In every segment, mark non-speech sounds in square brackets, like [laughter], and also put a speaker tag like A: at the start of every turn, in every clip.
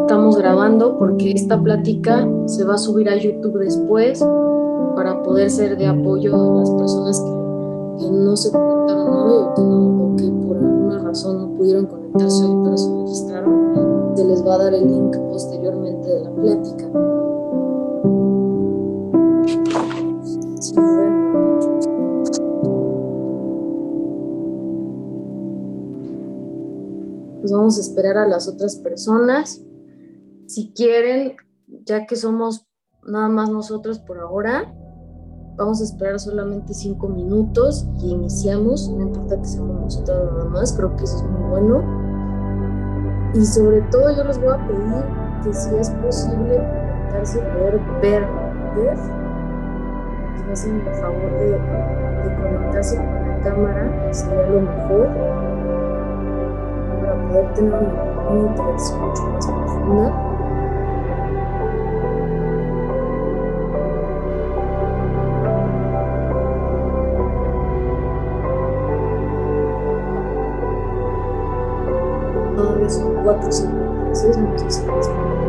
A: Estamos grabando porque esta plática se va a subir a YouTube después para poder ser de apoyo a las personas que, no se conectaron hoy o que, por alguna razón no pudieron conectarse hoy pero se registraron. Se les va a dar el link posteriormente de la plática. Vamos a esperar a las otras personas. Si quieren, ya que somos nada más nosotros por ahora, vamos a esperar solamente cinco minutos y iniciamos. No importa que seamos nosotros nada más, creo que eso es muy bueno. Y sobre todo yo les voy a pedir que si es posible conectarse, poder ver, si me hacen el favor de, de conectarse con la cámara, sería lo mejor poder tener una, interacción mucho más profunda. Son 4.56, vamos a hacer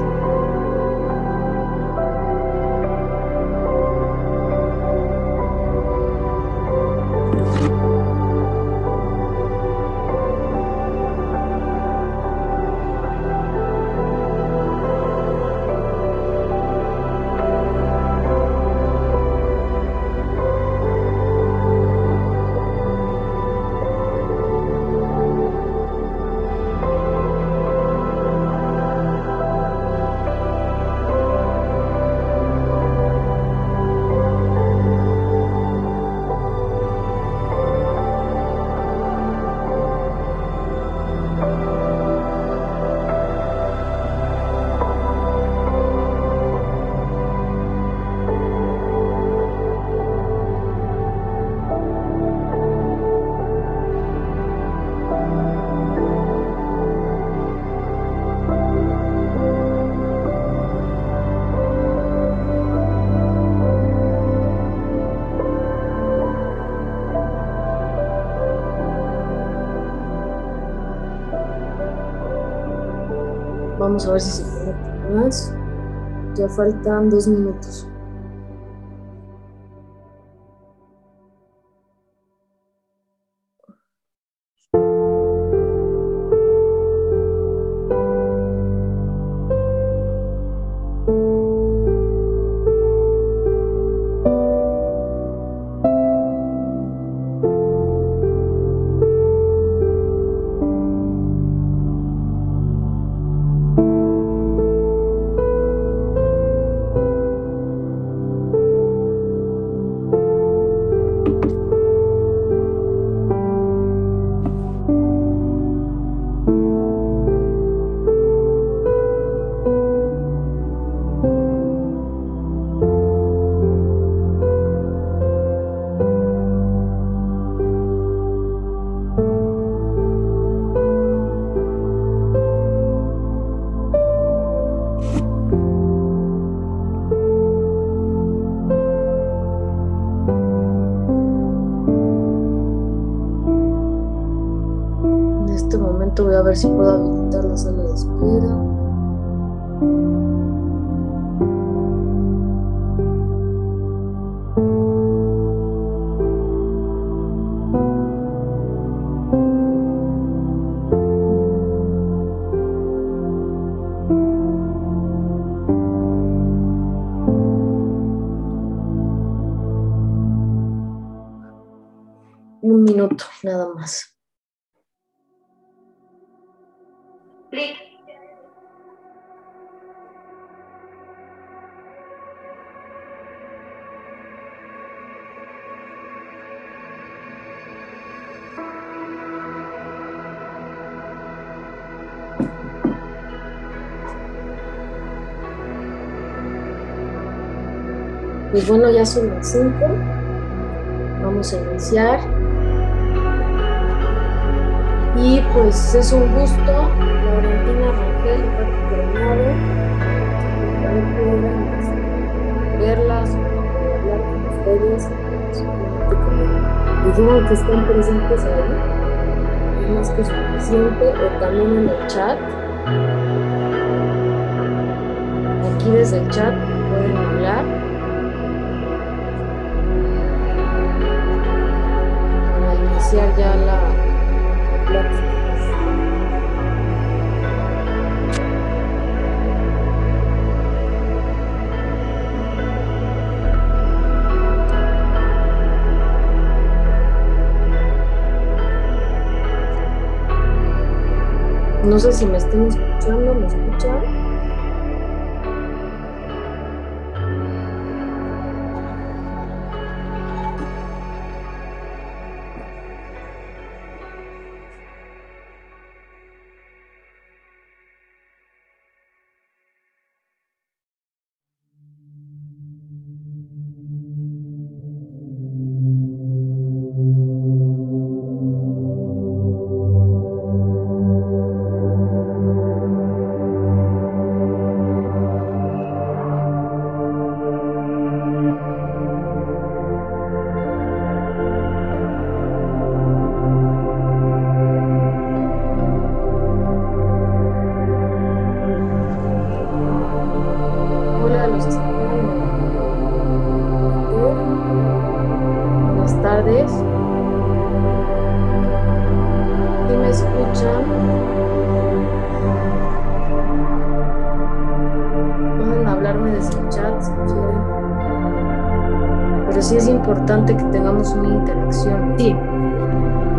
A: Vamos a ver si se conecta más. Ya faltan dos minutos. Pues bueno, ya son las 5. Vamos a iniciar. Y pues es un gusto, Valentina Rangel y Pati Coronado, verlas, hablar con ustedes, dijeron que estén presentes ahí, más que suficiente, o también en el chat aquí desde el chat ya la. No sé si me están escuchando, ¿me escuchan? Pero sí es importante que tengamos una interacción.
B: Sí.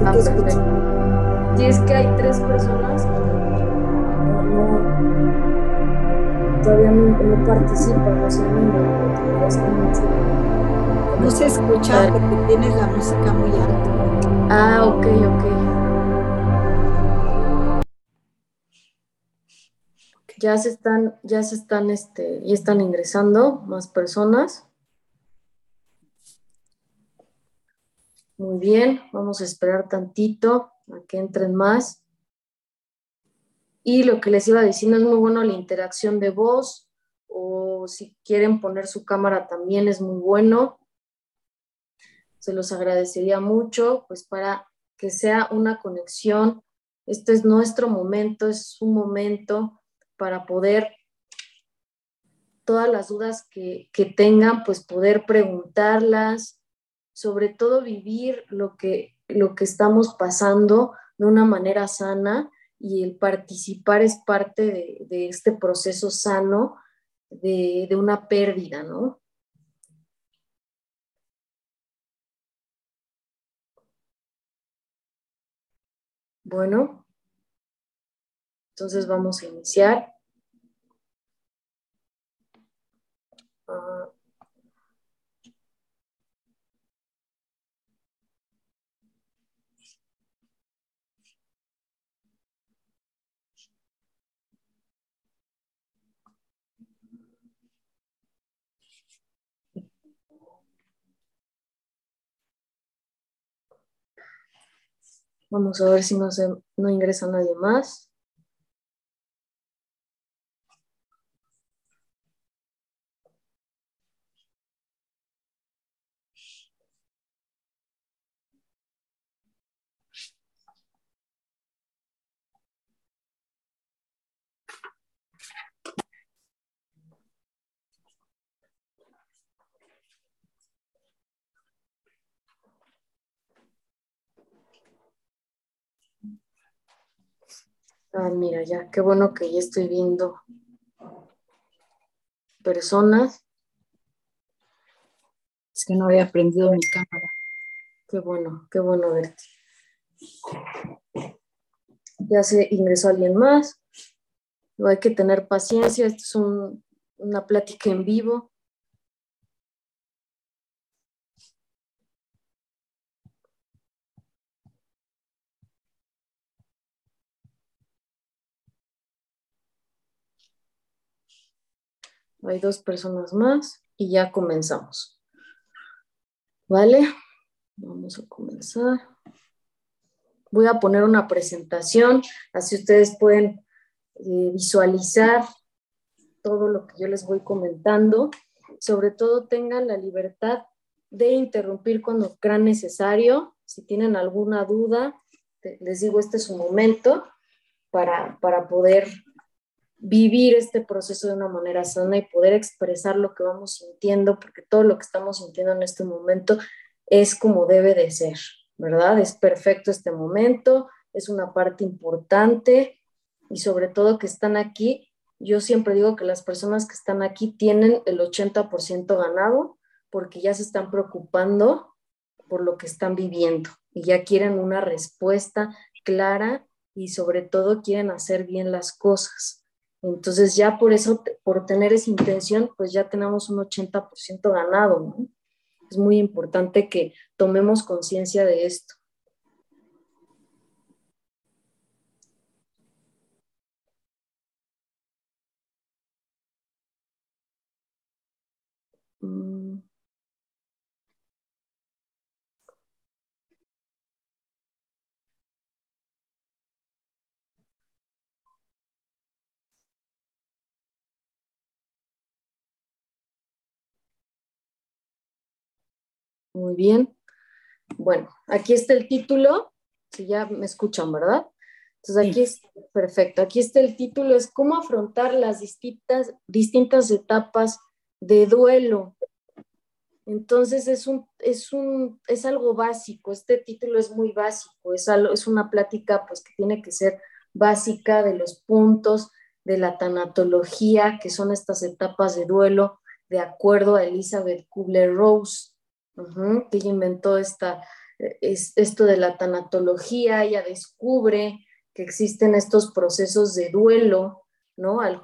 A: Ah, perfecto. Si es que hay tres personas que no, todavía no, no participan, no se unen, te agradezco mucho.
B: No se escucha porque tienes la música muy alta.
A: Ah, ok, ok. Ya se están, ya se están, este, ya están ingresando más personas. Muy bien, vamos a esperar tantito a que entren más. Y lo que les iba diciendo es muy bueno la interacción de voz, o si quieren poner su cámara también es muy bueno. Se los agradecería mucho, pues para que sea una conexión. Este es nuestro momento, es un momento para poder, todas las dudas que, que tengan, pues poder preguntarlas, sobre todo vivir lo que, lo que estamos pasando de una manera sana y el participar es parte de, de este proceso sano de, de una pérdida, ¿no? Bueno, entonces vamos a iniciar. Ah, Vamos a ver si no, se, no ingresa nadie más. Ah, mira, ya, qué bueno que ya estoy viendo personas.
B: Es que no había prendido mi cámara.
A: Qué bueno, qué bueno verte. Ya se ingresó alguien más. Hay que tener paciencia. Esto es un- una plática en vivo. Hay dos personas más y ya comenzamos. ¿Vale? Vamos a comenzar. Voy a poner una presentación, así ustedes pueden eh, visualizar todo lo que yo les voy comentando. Sobre todo tengan la libertad de interrumpir cuando crean necesario. Si tienen alguna duda, les digo, este es su momento para, para poder vivir este proceso de una manera sana y poder expresar lo que vamos sintiendo, porque todo lo que estamos sintiendo en este momento es como debe de ser, ¿verdad? Es perfecto este momento, es una parte importante y sobre todo que están aquí. Yo siempre digo que las personas que están aquí tienen el 80% ganado porque ya se están preocupando por lo que están viviendo y ya quieren una respuesta clara y sobre todo quieren hacer bien las cosas. Entonces ya por eso, por tener esa intención, pues ya tenemos un 80% ganado. Es muy importante que tomemos conciencia de esto. Mm. Muy bien. Bueno, aquí está el título. Si ya me escuchan, ¿verdad? Entonces aquí es perfecto. Aquí está el título, es cómo afrontar las distintas, distintas etapas de duelo. Entonces es un, es un, es algo básico. Este título es muy básico. Es, algo, es una plática pues que tiene que ser básica de los puntos de la tanatología, que son estas etapas de duelo, de acuerdo a Elizabeth Kubler-Rose que ella inventó esta, es, esto de la tanatología, ella descubre que existen estos procesos de duelo, ¿no? Al,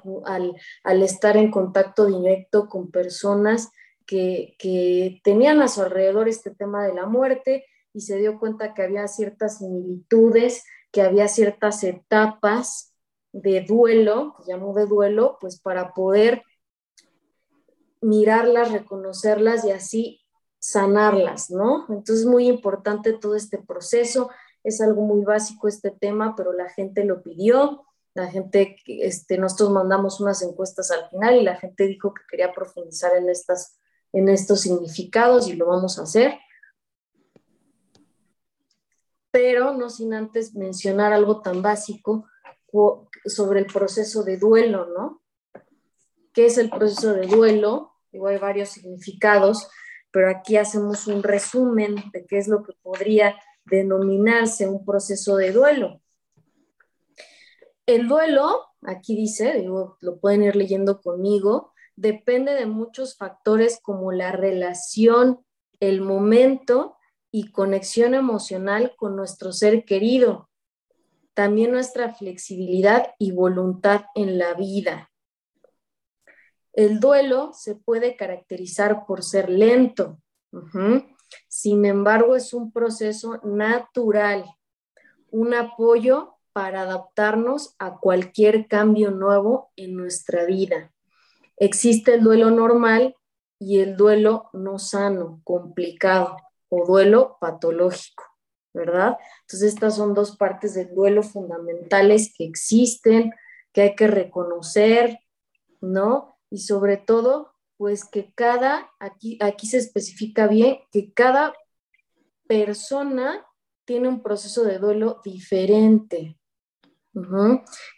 A: al, estar en contacto directo con personas que, que, tenían a su alrededor este tema de la muerte y se dio cuenta que había ciertas similitudes, que había ciertas etapas de duelo, que llamó de duelo, pues para poder mirarlas, reconocerlas y así sanarlas, ¿no? Entonces es muy importante todo este proceso, es algo muy básico este tema, pero la gente lo pidió, la gente, este, nosotros mandamos unas encuestas al final y la gente dijo que quería profundizar en, estas, en estos significados y lo vamos a hacer. Pero no sin antes mencionar algo tan básico sobre el proceso de duelo, ¿no? ¿Qué es el proceso de duelo? Digo, hay varios significados pero aquí hacemos un resumen de qué es lo que podría denominarse un proceso de duelo. El duelo, aquí dice, lo pueden ir leyendo conmigo, depende de muchos factores como la relación, el momento y conexión emocional con nuestro ser querido. También nuestra flexibilidad y voluntad en la vida. El duelo se puede caracterizar por ser lento. Sin embargo, es un proceso natural, un apoyo para adaptarnos a cualquier cambio nuevo en nuestra vida. Existe el duelo normal y el duelo no sano, complicado o duelo patológico, ¿verdad? Entonces estas son dos partes del duelo fundamentales que existen, que hay que reconocer, ¿no? Y sobre todo, pues que cada, aquí, aquí se especifica bien, que cada persona tiene un proceso de duelo diferente.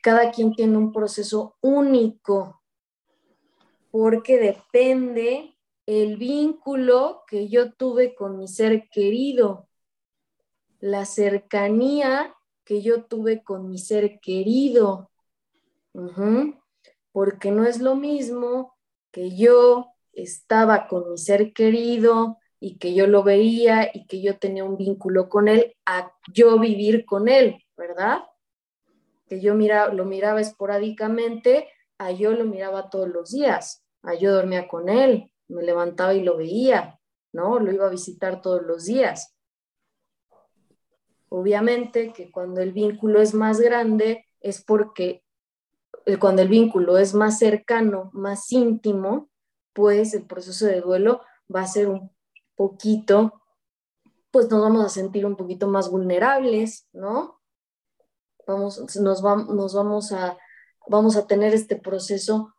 A: Cada quien tiene un proceso único, porque depende el vínculo que yo tuve con mi ser querido, la cercanía que yo tuve con mi ser querido porque no es lo mismo que yo estaba con mi ser querido y que yo lo veía y que yo tenía un vínculo con él, a yo vivir con él, ¿verdad? Que yo mira, lo miraba esporádicamente, a yo lo miraba todos los días, a yo dormía con él, me levantaba y lo veía, ¿no? Lo iba a visitar todos los días. Obviamente que cuando el vínculo es más grande es porque cuando el vínculo es más cercano, más íntimo, pues el proceso de duelo va a ser un poquito, pues nos vamos a sentir un poquito más vulnerables, ¿no? Vamos, nos, nos vamos, a, vamos a tener este proceso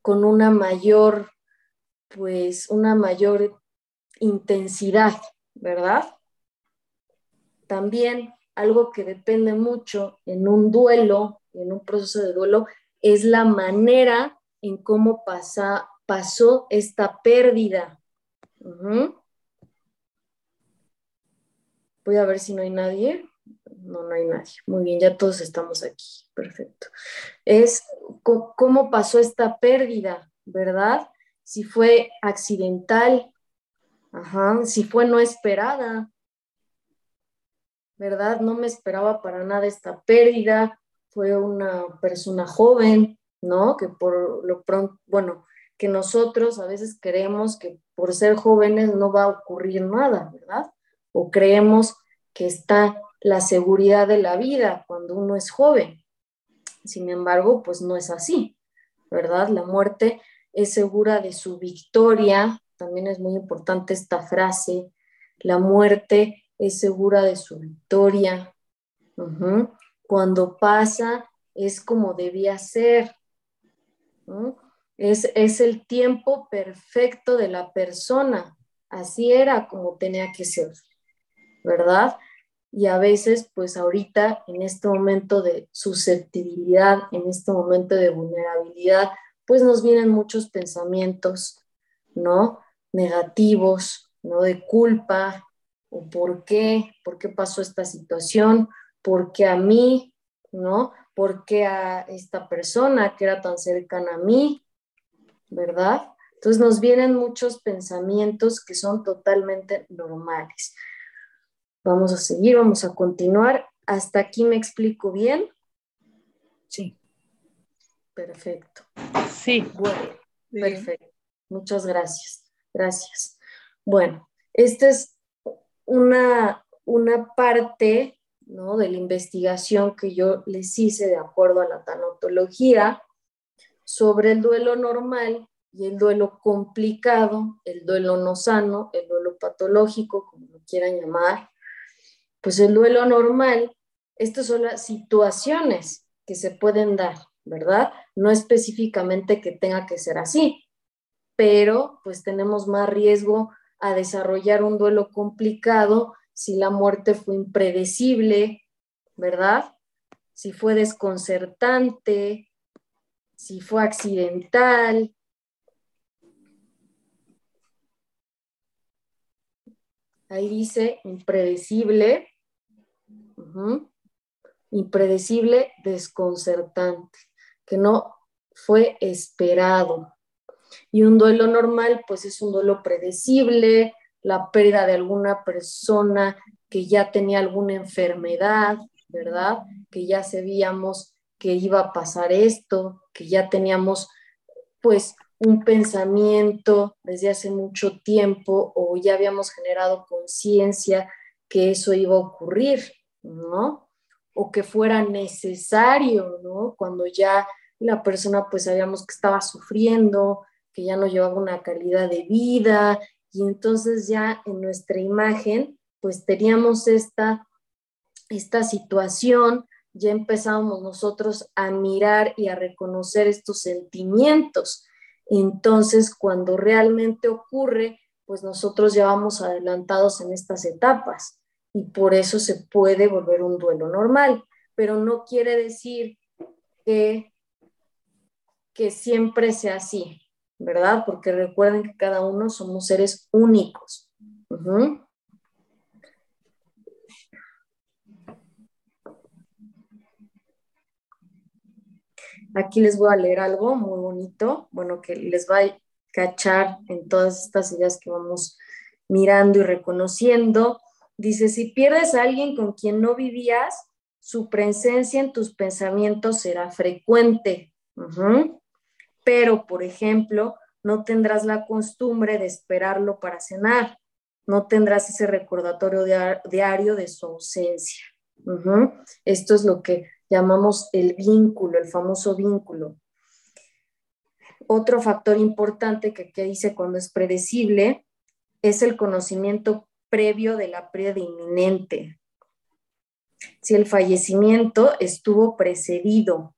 A: con una mayor, pues una mayor intensidad, ¿verdad? También algo que depende mucho en un duelo en un proceso de duelo es la manera en cómo pasa, pasó esta pérdida. Voy a ver si no hay nadie. No, no hay nadie. Muy bien, ya todos estamos aquí. Perfecto. Es cómo pasó esta pérdida, ¿verdad? Si fue accidental, si fue no esperada, ¿verdad? No me esperaba para nada esta pérdida. Fue una persona joven, ¿no? Que por lo pronto, bueno, que nosotros a veces creemos que por ser jóvenes no va a ocurrir nada, ¿verdad? O creemos que está la seguridad de la vida cuando uno es joven. Sin embargo, pues no es así, ¿verdad? La muerte es segura de su victoria. También es muy importante esta frase. La muerte es segura de su victoria. Cuando pasa es como debía ser. Es, es el tiempo perfecto de la persona. Así era como tenía que ser, ¿verdad? y a veces, pues ahorita, en este momento de susceptibilidad, en este momento de vulnerabilidad, pues nos vienen muchos pensamientos, ¿no? Negativos, ¿no? De culpa, o por qué, por qué pasó esta situación, por qué a mí, ¿no? ¿Por qué a esta persona que era tan cercana a mí, ¿verdad? Entonces nos vienen muchos pensamientos que son totalmente normales. Vamos a seguir, vamos a continuar. ¿Hasta aquí me explico bien?
B: Sí.
A: Perfecto.
B: Sí.
A: Bueno, perfecto. Muchas gracias. Gracias. Bueno, esta es una, una parte ¿no? de la investigación que yo les hice de acuerdo a la tanotología sobre el duelo normal y el duelo complicado, el duelo no sano, el duelo patológico, como lo quieran llamar, pues el duelo normal, estas son las situaciones que se pueden dar, ¿verdad? No específicamente que tenga que ser así, pero pues tenemos más riesgo a desarrollar un duelo complicado si la muerte fue impredecible, ¿verdad? Si fue desconcertante, si fue accidental. Ahí dice impredecible, Impredecible, desconcertante, que no fue esperado. Y un duelo normal, pues es un duelo predecible, la pérdida de alguna persona que ya tenía alguna enfermedad, ¿verdad? Que ya sabíamos que iba a pasar esto, que ya teníamos pues un pensamiento desde hace mucho tiempo o ya habíamos generado conciencia que eso iba a ocurrir, ¿no? O que fuera necesario, ¿no? Cuando ya la persona pues sabíamos que estaba sufriendo, que ya no llevaba una calidad de vida y entonces ya en nuestra imagen pues teníamos esta, esta situación, ya empezábamos nosotros a mirar y a reconocer estos sentimientos. Entonces cuando realmente ocurre, pues nosotros ya vamos adelantados en estas etapas y por eso se puede volver un duelo normal, pero no quiere decir que, que siempre sea así, ¿verdad? Porque recuerden que cada uno somos seres únicos. Aquí les voy a leer algo muy bonito, bueno, que les va a cachar en todas estas ideas que vamos mirando y reconociendo. Dice, si pierdes a alguien con quien no vivías, su presencia en tus pensamientos será frecuente. Pero, por ejemplo, no tendrás la costumbre de esperarlo para cenar. No tendrás ese recordatorio diario de su ausencia. Esto es lo que llamamos el vínculo, el famoso vínculo. Otro factor importante que aquí dice cuando es predecible es el conocimiento previo de la pérdida inminente. Si el fallecimiento estuvo precedido,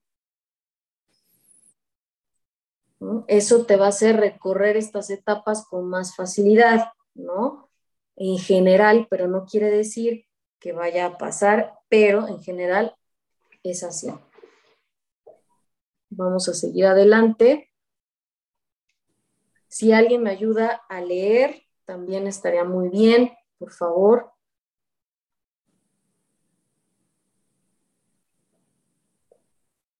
A: eso te va a hacer recorrer estas etapas con más facilidad, ¿no? En general, pero no quiere decir que vaya a pasar, pero en general es así. vamos a seguir adelante. Si alguien me ayuda a leer, también estaría muy bien, por favor.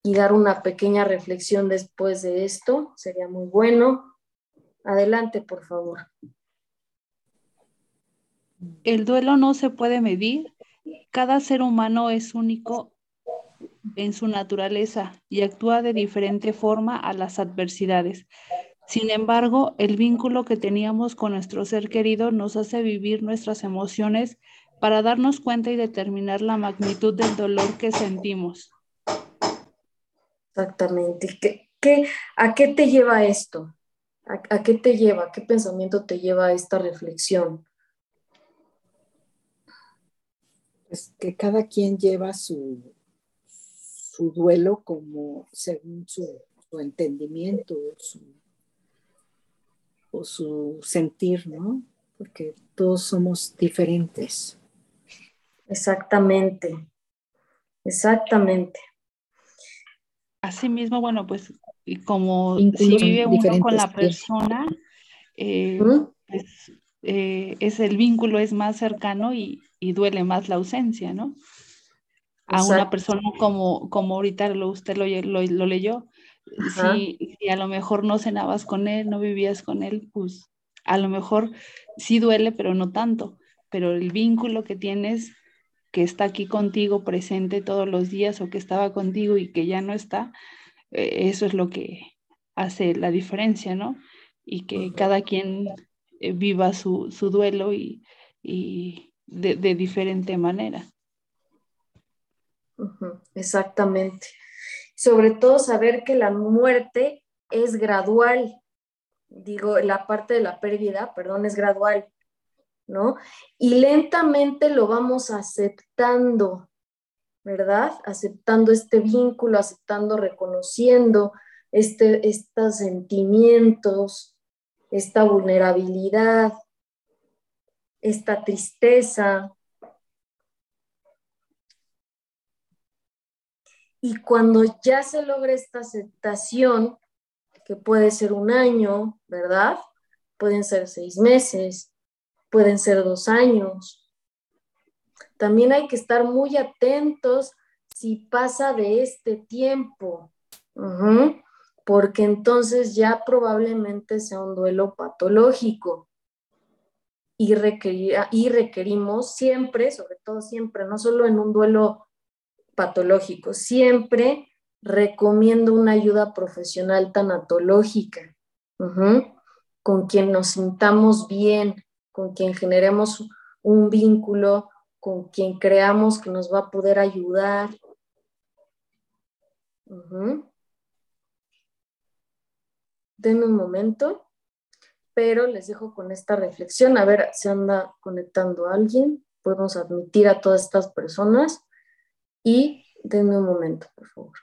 A: Y dar una pequeña reflexión después de esto, sería muy bueno. Adelante, por favor.
C: El duelo no se puede medir. Cada ser humano es único en su naturaleza y actúa de diferente forma a las adversidades. Sin embargo, el vínculo que teníamos con nuestro ser querido nos hace vivir nuestras emociones para darnos cuenta y determinar la magnitud del dolor que sentimos.
A: Exactamente. ¿Qué, a qué te lleva esto? ¿A, qué te lleva? ¿Qué pensamiento te lleva a esta reflexión?
B: Pues que cada quien lleva su, su duelo como según su, su entendimiento, su o su sentir, ¿no? Porque todos somos diferentes.
A: Exactamente, exactamente.
C: Asimismo, bueno, pues como si vive uno con la persona, eh, pues, eh, es el vínculo es más cercano y, duele más la ausencia, ¿no? A una persona como, como ahorita lo, usted lo, lo leyó, si, a lo mejor no cenabas con él, no vivías con él, pues a lo mejor sí duele, pero no tanto. Pero el vínculo que tienes, que está aquí contigo presente todos los días o que estaba contigo y que ya no está, eh, eso es lo que hace la diferencia, ¿no? Y que cada quien eh, viva su, duelo y, de, diferente manera.
A: Exactamente sobre todo saber que la muerte es gradual, digo, la parte de la pérdida, perdón, es gradual, ¿no? Y lentamente lo vamos aceptando, ¿verdad? Aceptando este vínculo, aceptando, reconociendo este, estos sentimientos, esta vulnerabilidad, esta tristeza, Y cuando ya se logra esta aceptación, que puede ser un año, ¿verdad? Pueden ser seis meses, pueden ser dos años. También hay que estar muy atentos si pasa de este tiempo, porque entonces ya probablemente sea un duelo patológico y, y requerimos siempre, sobre todo siempre, no solo en un duelo patológico. Siempre recomiendo una ayuda profesional tanatológica, con quien nos sintamos bien, con quien generemos un vínculo, con quien creamos que nos va a poder ayudar. Denme un momento, pero les dejo con esta reflexión. A ver, si anda conectando alguien. Podemos admitir a todas estas personas y denme un momento, por favor.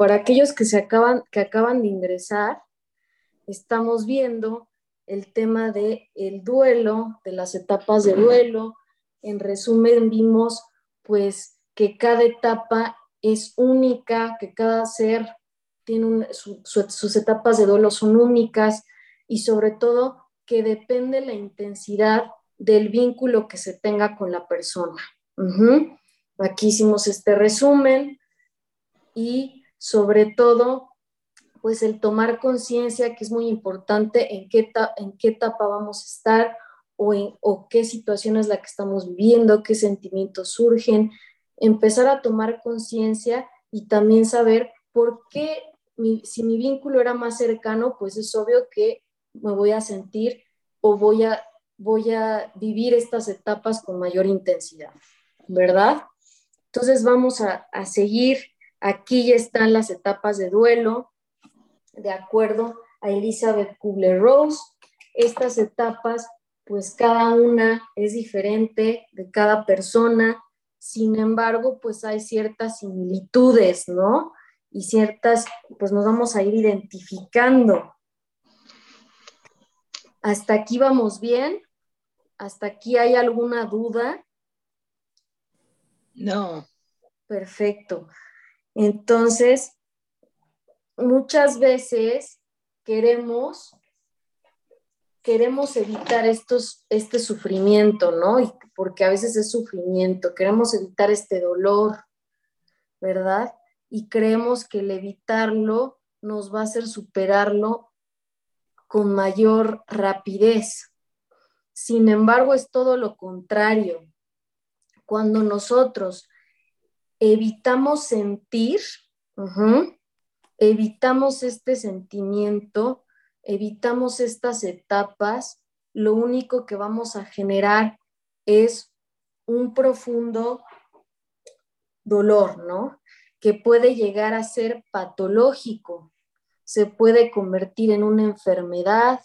A: Para aquellos que, se acaban, que acaban de ingresar, estamos viendo el tema del el duelo, de las etapas de duelo. En resumen, vimos pues que cada etapa es única, que cada ser tiene sus etapas de duelo son únicas y sobre todo que depende la intensidad del vínculo que se tenga con la persona. Aquí hicimos este resumen y sobre todo, pues el tomar conciencia, que es muy importante, en qué, en qué etapa vamos a estar o, o qué situación es la que estamos viviendo, qué sentimientos surgen, empezar a tomar conciencia y también saber por qué, si mi vínculo era más cercano, pues es obvio que me voy a sentir o voy a, voy a vivir estas etapas con mayor intensidad, ¿verdad? Entonces vamos a, a seguir. Aquí ya están las etapas de duelo, de acuerdo a Elizabeth Kubler-Rose. Estas etapas, pues cada una es diferente de cada persona, sin embargo, pues hay ciertas similitudes, ¿no? Y ciertas, pues nos vamos a ir identificando. ¿Hasta aquí vamos bien? ¿Hasta aquí hay alguna duda?
B: No.
A: Perfecto. Entonces, muchas veces queremos queremos evitar estos, este sufrimiento, ¿no? Y porque a veces es sufrimiento, queremos evitar este dolor, ¿verdad? Y creemos que el evitarlo nos va a hacer superarlo con mayor rapidez. Sin embargo, es todo lo contrario. Cuando nosotros evitamos sentir, evitamos este sentimiento, evitamos estas etapas, lo único que vamos a generar es un profundo dolor, ¿no? Que puede llegar a ser patológico, se puede convertir en una enfermedad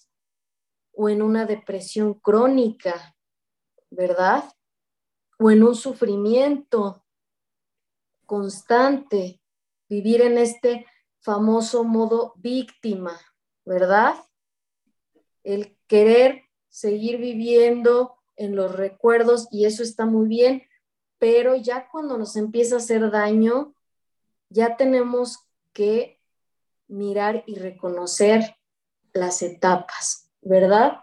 A: o en una depresión crónica, ¿verdad? O en un sufrimiento constante, vivir en este famoso modo víctima, ¿verdad? El querer seguir viviendo en los recuerdos y eso está muy bien, pero ya cuando nos empieza a hacer daño, ya tenemos que mirar y reconocer las etapas, ¿verdad?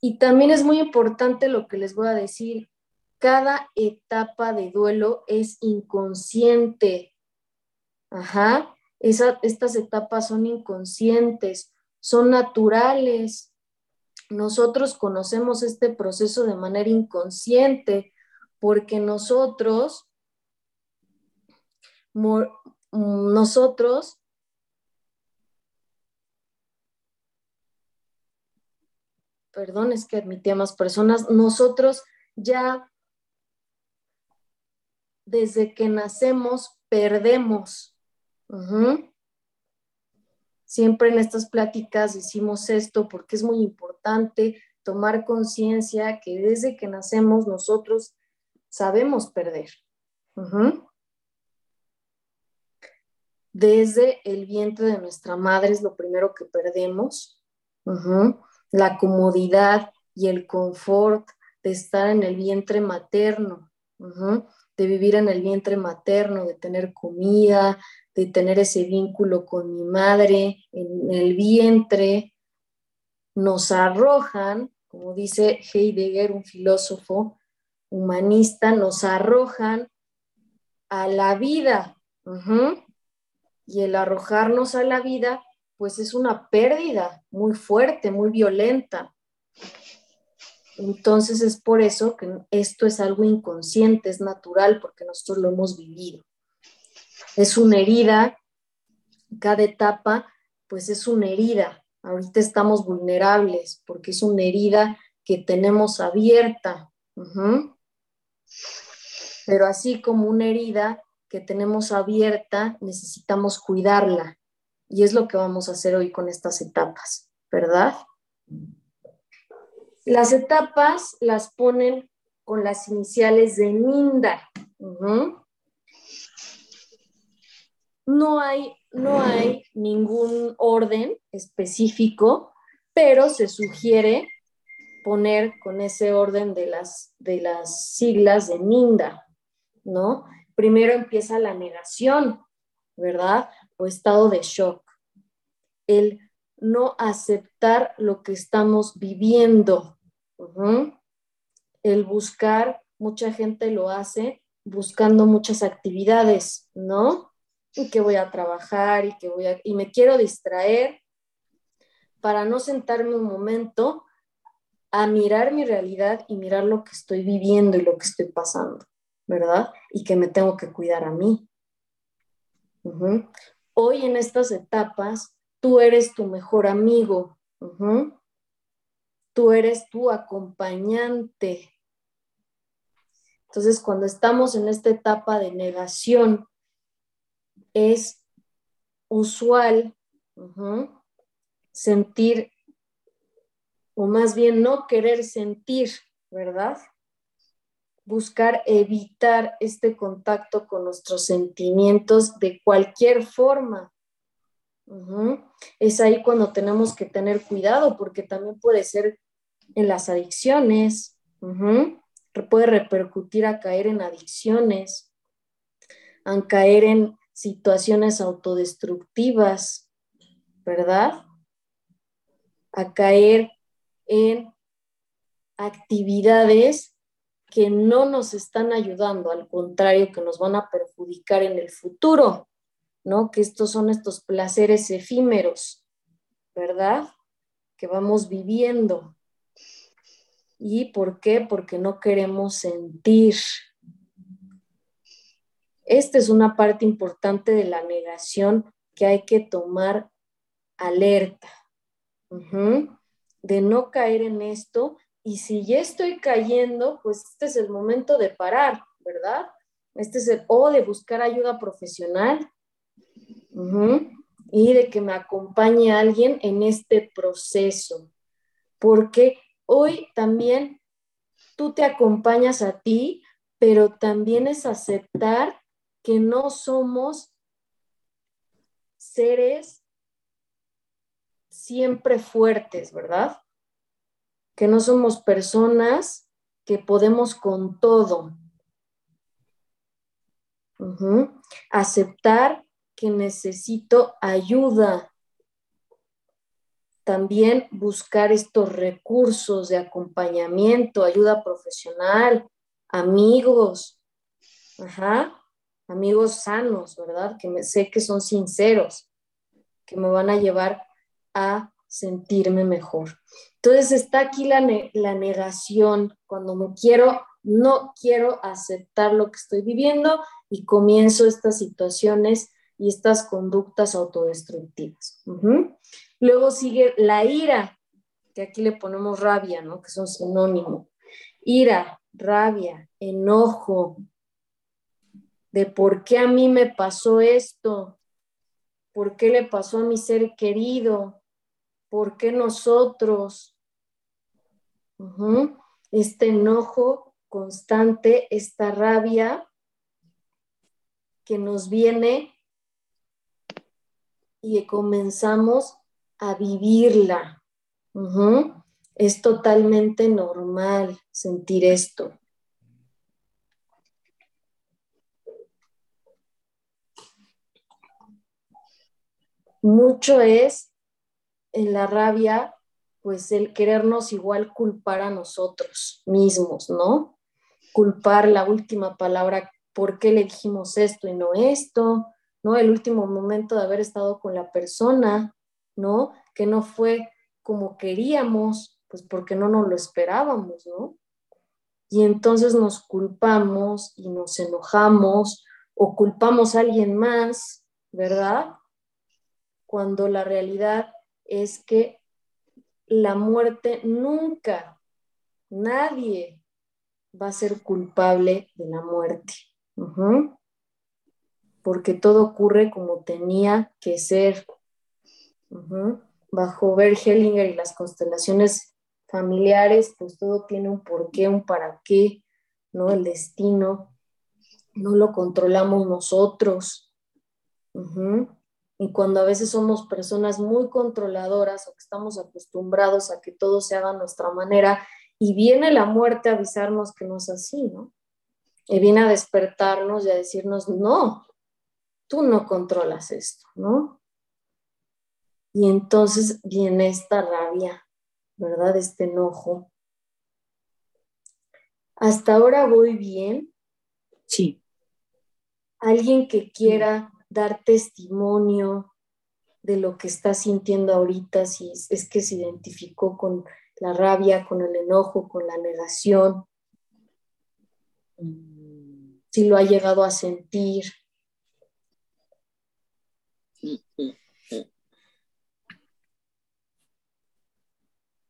A: Y también es muy importante lo que les voy a decir, cada etapa de duelo es inconsciente. Ajá estas etapas son inconscientes, son naturales. Nosotros conocemos este proceso de manera inconsciente porque nosotros, nosotros perdón, es que admitía más personas, nosotros ya desde que nacemos perdemos. Siempre en estas pláticas decimos esto porque es muy importante tomar conciencia que desde que nacemos nosotros sabemos perder. Desde el vientre de nuestra madre es lo primero que perdemos. La comodidad y el confort de estar en el vientre materno, de vivir en el vientre materno, de tener comida, de tener ese vínculo con mi madre en el vientre, nos arrojan, como dice Heidegger, un filósofo humanista, nos arrojan a la vida. Y el arrojarnos a la vida, pues es una pérdida muy fuerte, muy violenta. Entonces es por eso que esto es algo inconsciente, es natural, porque nosotros lo hemos vivido es una herida, cada etapa pues es una herida. Ahorita estamos vulnerables porque es una herida que tenemos abierta. Pero así como una herida que tenemos abierta, necesitamos cuidarla. Y es lo que vamos a hacer hoy con estas etapas, ¿verdad? Las etapas las ponen con las iniciales de Ninda no hay, no hay ningún orden específico, pero se sugiere poner con ese orden de las, de las siglas de NINDA, ¿no? Primero empieza la negación, ¿verdad? O estado de shock. El no aceptar lo que estamos viviendo. El buscar, mucha gente lo hace buscando muchas actividades, ¿no? y que voy a trabajar y que voy a, y me quiero distraer para no sentarme un momento a mirar mi realidad y mirar lo que estoy viviendo y lo que estoy pasando, ¿verdad? Y que me tengo que cuidar a mí. Hoy en estas etapas, tú eres tu mejor amigo, tú eres tu acompañante. Entonces, cuando estamos en esta etapa de negación, es usual sentir o más bien no querer sentir, ¿verdad? Buscar evitar este contacto con nuestros sentimientos de cualquier forma. Es ahí cuando tenemos que tener cuidado porque también puede ser en las adicciones, puede repercutir a caer en adicciones, a caer en situaciones autodestructivas, ¿verdad? A caer en actividades que no nos están ayudando, al contrario, que nos van a perjudicar en el futuro, ¿no? Que estos son estos placeres efímeros, ¿verdad? Que vamos viviendo. ¿Y por qué? Porque no queremos sentir. Esta es una parte importante de la negación que hay que tomar alerta. De no caer en esto. Y si ya estoy cayendo, pues este es el momento de parar, ¿verdad? Este es el, o de buscar ayuda profesional. Y de que me acompañe alguien en este proceso, porque hoy también tú te acompañas a ti, pero también es aceptar que no somos seres siempre fuertes, ¿verdad? Que no somos personas que podemos con todo. Aceptar que necesito ayuda. También buscar estos recursos de acompañamiento, ayuda profesional, amigos, amigos sanos, ¿verdad? Que me, sé que son sinceros, que me van a llevar a sentirme mejor. Entonces está aquí la, la negación, cuando me quiero, no quiero aceptar lo que estoy viviendo y comienzo estas situaciones y estas conductas autodestructivas. Luego sigue la ira, que aquí le ponemos rabia, ¿no? Que son sinónimo. Ira, rabia, enojo, de por qué a mí me pasó esto, por qué le pasó a mi ser querido, ¿Por qué nosotros? Este enojo constante, esta rabia que nos viene y comenzamos a vivirla. Es totalmente normal sentir esto. Mucho es en la rabia, pues el querernos igual culpar a nosotros mismos, ¿no? Culpar la última palabra, ¿por qué le dijimos esto y no esto? ¿No? El último momento de haber estado con la persona, ¿no? Que no fue como queríamos, pues porque no nos lo esperábamos, ¿no? Y entonces nos culpamos y nos enojamos o culpamos a alguien más, ¿verdad? Cuando la realidad es que la muerte nunca, nadie va a ser culpable de la muerte. Porque todo ocurre como tenía que ser. Bajo Bert Hellinger y las constelaciones familiares, pues todo tiene un porqué, un para qué, ¿no? El destino no lo controlamos nosotros. Y cuando a veces somos personas muy controladoras o que estamos acostumbrados a que todo se haga a nuestra manera y viene la muerte a avisarnos que no es así, ¿no? Y viene a despertarnos y a decirnos, no, tú no controlas esto, ¿no? Y entonces viene esta rabia, ¿verdad? Este enojo. ¿Hasta ahora voy bien?
B: Sí.
A: Alguien que quiera dar testimonio de lo que está sintiendo ahorita, si es que se identificó con la rabia, con el enojo, con la negación. Si lo ha llegado a sentir.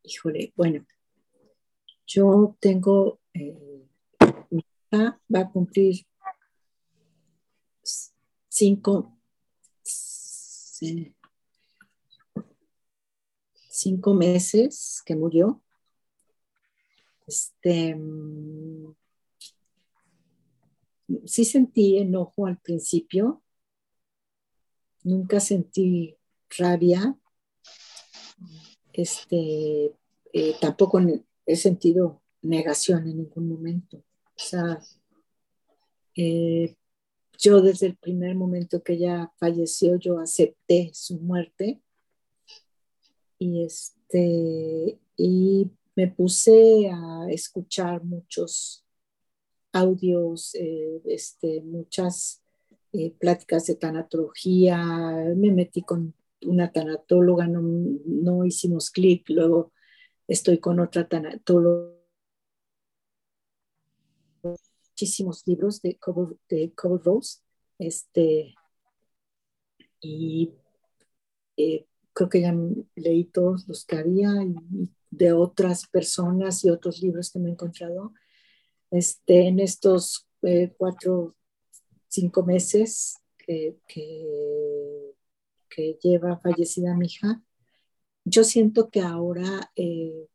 B: Híjole, bueno, yo tengo, eh, mi hija va a cumplir cinco, cinco meses que murió. Este, sí sentí enojo al principio, nunca sentí rabia, este, eh, tampoco he sentido negación en ningún momento. O sea, eh, yo desde el primer momento que ella falleció, yo acepté su muerte y, este, y me puse a escuchar muchos audios, eh, este, muchas pláticas de tanatología, me metí con una tanatóloga, no, no hicimos clic, luego estoy con otra tanatóloga. Muchísimos libros de Cover, de Cover Rose, este, y eh, creo que ya leí todos los que había y de otras personas y otros libros que me he encontrado. Este, en estos eh, cuatro, cinco meses que, que que lleva fallecida mi hija, yo siento que ahora eh,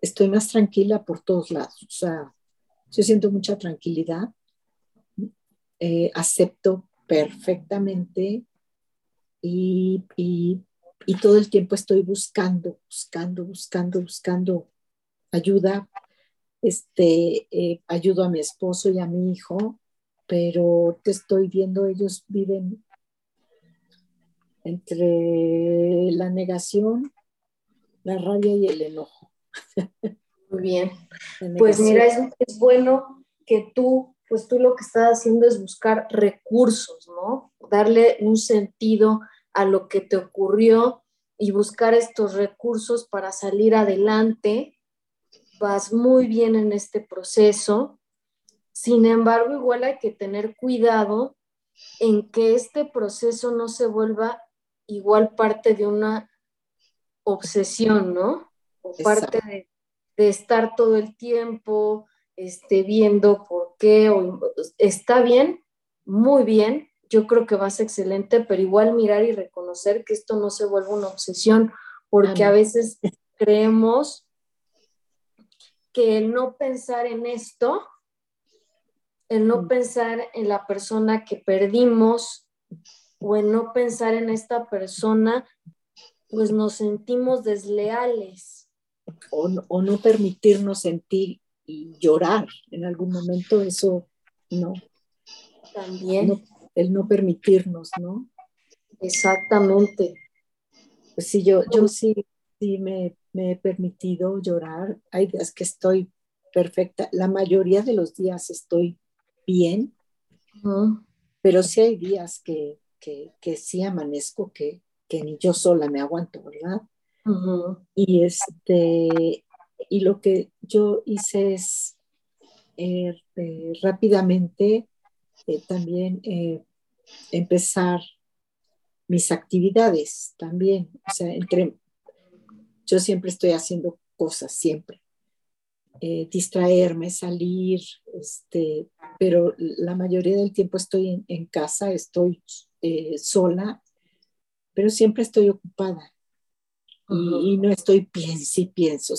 B: estoy más tranquila por todos lados. O sea, yo siento mucha tranquilidad, eh, acepto perfectamente y, todo el tiempo estoy buscando, buscando, buscando, buscando ayuda. Este, eh, ayudo a mi esposo y a mi hijo, pero te estoy viendo, ellos viven entre la negación, la rabia y el enojo.
A: Muy bien. Pues mira, es, bueno que tú, pues tú lo que estás haciendo es buscar recursos, ¿no? Darle un sentido a lo que te ocurrió y buscar estos recursos para salir adelante. Vas muy bien en este proceso. Sin embargo, igual hay que tener cuidado en que este proceso no se vuelva igual parte de una obsesión, ¿no? O parte de, estar todo el tiempo este, viendo por qué, o, está bien, muy bien, yo creo que vas excelente, pero igual mirar y reconocer que esto no se vuelva una obsesión, porque a veces creemos que el no pensar en esto, el no mm. pensar en la persona que perdimos, o en no pensar en esta persona, pues nos sentimos desleales.
B: O, no permitirnos sentir y llorar en algún momento, eso no.
A: También.
B: el no permitirnos, ¿no?
A: Exactamente.
B: Pues sí, yo, yo sí, sí me, he permitido llorar. Hay días que estoy perfecta. La mayoría de los días estoy bien, pero sí hay días que, que, que sí amanezco, que, que ni yo sola me aguanto, ¿verdad? Y este, y lo que yo hice es eh, eh, rápidamente eh, también empezar mis actividades también. O sea, entre, yo siempre estoy haciendo cosas, siempre. Distraerme, salir, este, pero la mayoría del tiempo estoy en, en casa, estoy eh, sola, pero siempre estoy ocupada y, no estoy pienso y pienso.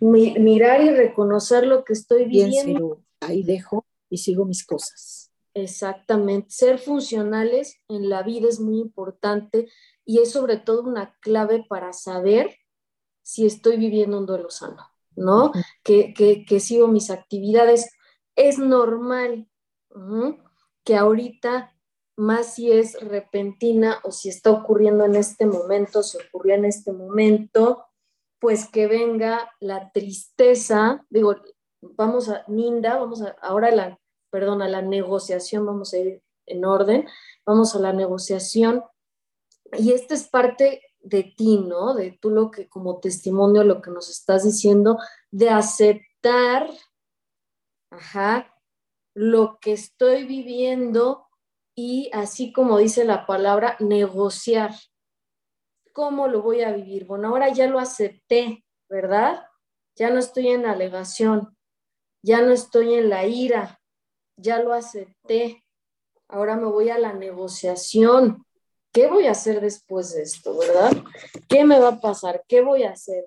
A: mirar y reconocer lo que estoy viviendo.
B: ahí dejo y sigo mis cosas.
A: Exactamente. Ser funcionales en la vida es muy importante y es sobre todo una clave para saber si estoy viviendo un duelo sano, ¿no? que, que, sigo mis actividades. Es normal que ahorita más si es repentina o si está ocurriendo en este momento, si ocurrió en este momento, pues que venga la tristeza, digo, vamos a, Ninda, vamos a, ahora la, perdón, a la negociación, vamos a ir en orden, vamos a la negociación. Y esta es parte de ti, ¿no? De tú lo que como testimonio, lo que nos estás diciendo, de aceptar, ajá, lo que estoy viviendo y así como dice la palabra, negociar. ¿Cómo lo voy a vivir? Bueno, ahora ya lo acepté, ¿verdad? Ya no estoy en alegación, ya no estoy en la ira, ya lo acepté. Ahora me voy a la negociación. ¿Qué voy a hacer después de esto, verdad? ¿Qué me va a pasar? ¿Qué voy a hacer?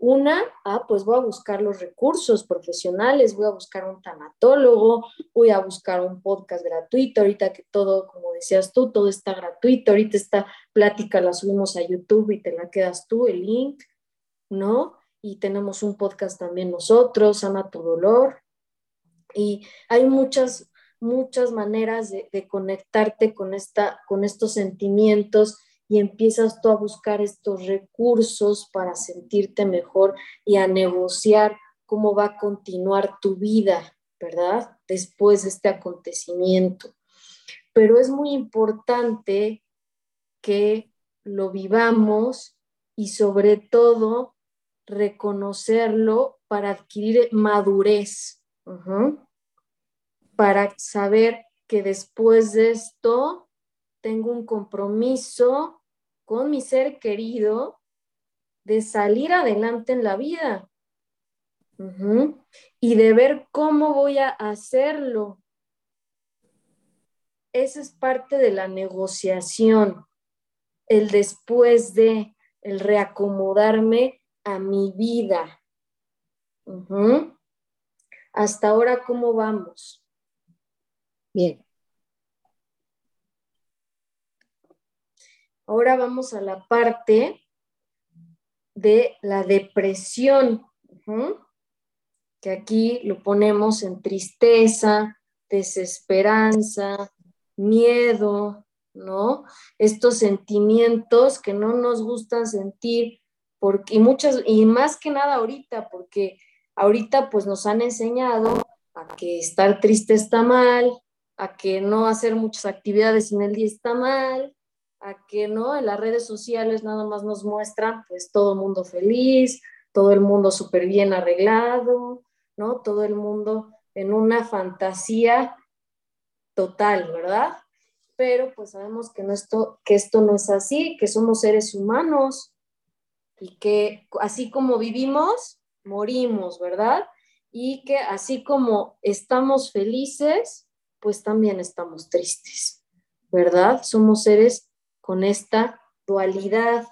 A: Una, ah, pues voy a buscar los recursos profesionales, voy a buscar un tanatólogo, voy a buscar un podcast gratuito, ahorita que todo, como decías tú, todo está gratuito, ahorita esta plática la subimos a YouTube y te la quedas tú, el link, ¿no? Y tenemos un podcast también nosotros, Ama tu dolor. Y hay muchas, muchas maneras de, conectarte con, esta, con estos sentimientos y empiezas tú a buscar estos recursos para sentirte mejor y a negociar cómo va a continuar tu vida, ¿verdad? Después de este acontecimiento. Pero es muy importante que lo vivamos y sobre todo reconocerlo para adquirir madurez, para saber que después de esto tengo un compromiso con mi ser querido de salir adelante en la vida y de ver cómo voy a hacerlo. Esa es parte de la negociación, el después de, el reacomodarme a mi vida. Hasta ahora, ¿cómo vamos?
B: Bien.
A: Ahora vamos a la parte de la depresión, que aquí lo ponemos en tristeza, desesperanza, miedo, ¿no? Estos sentimientos que no nos gustan sentir, porque, y muchas, y más que nada ahorita, porque ahorita pues nos han enseñado a que estar triste está mal, a que no hacer muchas actividades en el día está mal, a que no en las redes sociales nada más nos muestran pues todo el mundo feliz, todo el mundo súper bien arreglado, ¿no? Todo el mundo en una fantasía total, ¿verdad? Pero pues sabemos que, esto, que esto no es así, que somos seres humanos y que así como vivimos, morimos, ¿verdad? Y que así como estamos felices, pues también estamos tristes, ¿verdad? Somos seres con esta dualidad,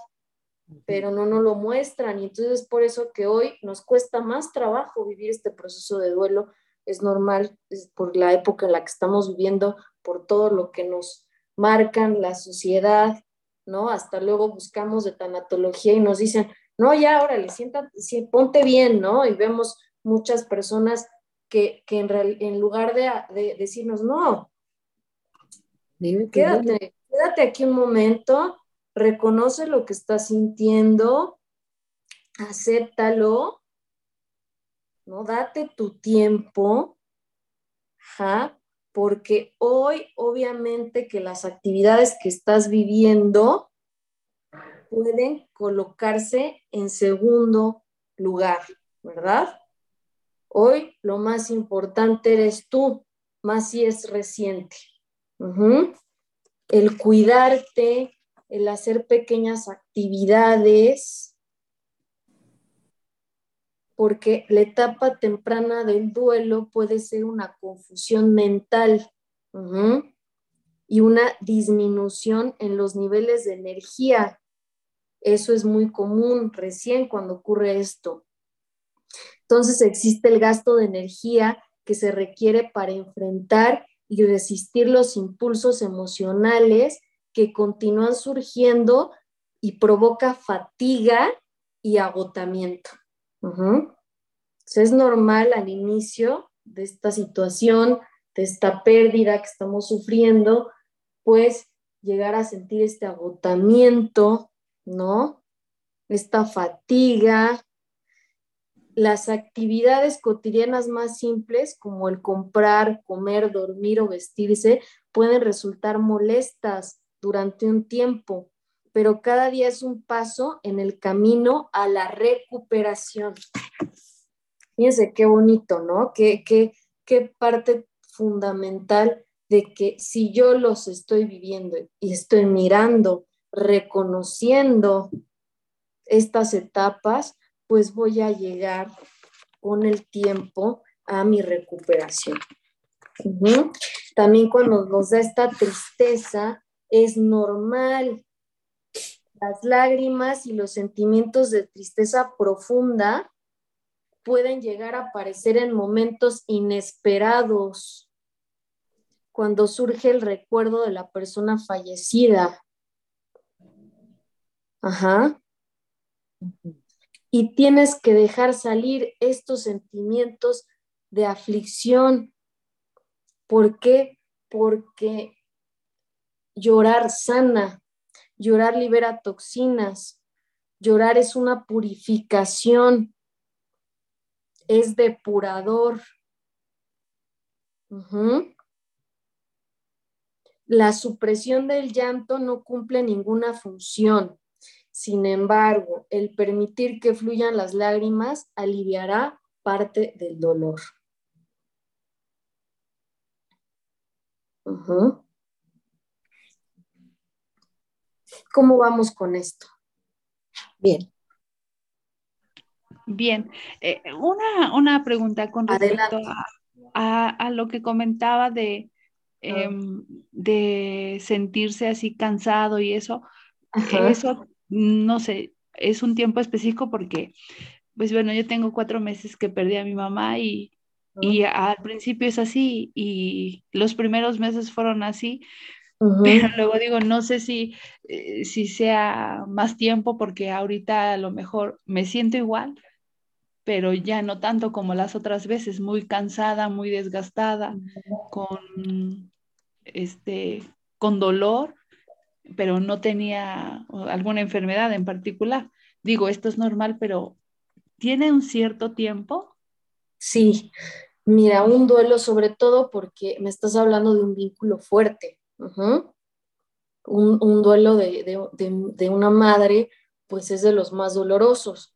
A: pero no nos lo muestran. Y entonces es por eso que hoy nos cuesta más trabajo vivir este proceso de duelo. Es normal, es por la época en la que estamos viviendo, por todo lo que nos marcan la sociedad, ¿no? Hasta luego buscamos de tanatología y nos dicen, no, ya, órale, siéntate, ponte bien, ¿no? Y vemos muchas personas que, en, en, lugar de, de decirnos, no, quédate, quédate aquí un momento, reconoce lo que estás sintiendo, acéptalo, ¿no? Date tu tiempo, porque hoy obviamente que las actividades que estás viviendo pueden colocarse en segundo lugar, ¿verdad? Hoy lo más importante eres tú, más si es reciente el cuidarte, el hacer pequeñas actividades, porque la etapa temprana del duelo puede ser una confusión mental y una disminución en los niveles de energía. Eso es muy común recién cuando ocurre esto. Entonces existe el gasto de energía que se requiere para enfrentar y resistir los impulsos emocionales que continúan surgiendo y provoca fatiga y agotamiento. es normal al inicio de esta situación, de esta pérdida que estamos sufriendo, pues llegar a sentir este agotamiento, ¿no? Esta fatiga, las actividades cotidianas más simples, como el comprar, comer, dormir o vestirse, pueden resultar molestas durante un tiempo, pero cada día es un paso en el camino a la recuperación. Fíjense qué bonito, ¿no? Qué, qué, qué parte fundamental de que si yo los estoy viviendo y estoy mirando, reconociendo estas etapas, pues voy a llegar con el tiempo a mi recuperación. También cuando nos da esta tristeza, es normal. Las lágrimas y los sentimientos de tristeza profunda pueden llegar a aparecer en momentos inesperados, cuando surge el recuerdo de la persona fallecida. Ajá. Y tienes que dejar salir estos sentimientos de aflicción. ¿Por qué? Porque llorar sana, llorar libera toxinas, llorar es una purificación, es depurador. La supresión del llanto no cumple ninguna función. Sin embargo, el permitir que fluyan las lágrimas aliviará parte del dolor. ¿Cómo vamos con esto?
B: Bien.
C: Bien. Eh, una, pregunta con respecto a, lo que comentaba de, em, de sentirse así cansado y eso. Eso no sé, es un tiempo específico porque, pues bueno, yo tengo cuatro meses que perdí a mi mamá y, y al principio es así y los primeros meses fueron así, pero luego digo, no sé si, eh, si sea más tiempo porque ahorita a lo mejor me siento igual, pero ya no tanto como las otras veces, muy cansada, muy desgastada, con, este, con dolor pero no tenía alguna enfermedad en particular. Digo, esto es normal, pero ¿tiene un cierto tiempo?
A: Sí, mira, un duelo sobre todo porque me estás hablando de un vínculo fuerte. un, duelo de, una madre, pues es de los más dolorosos,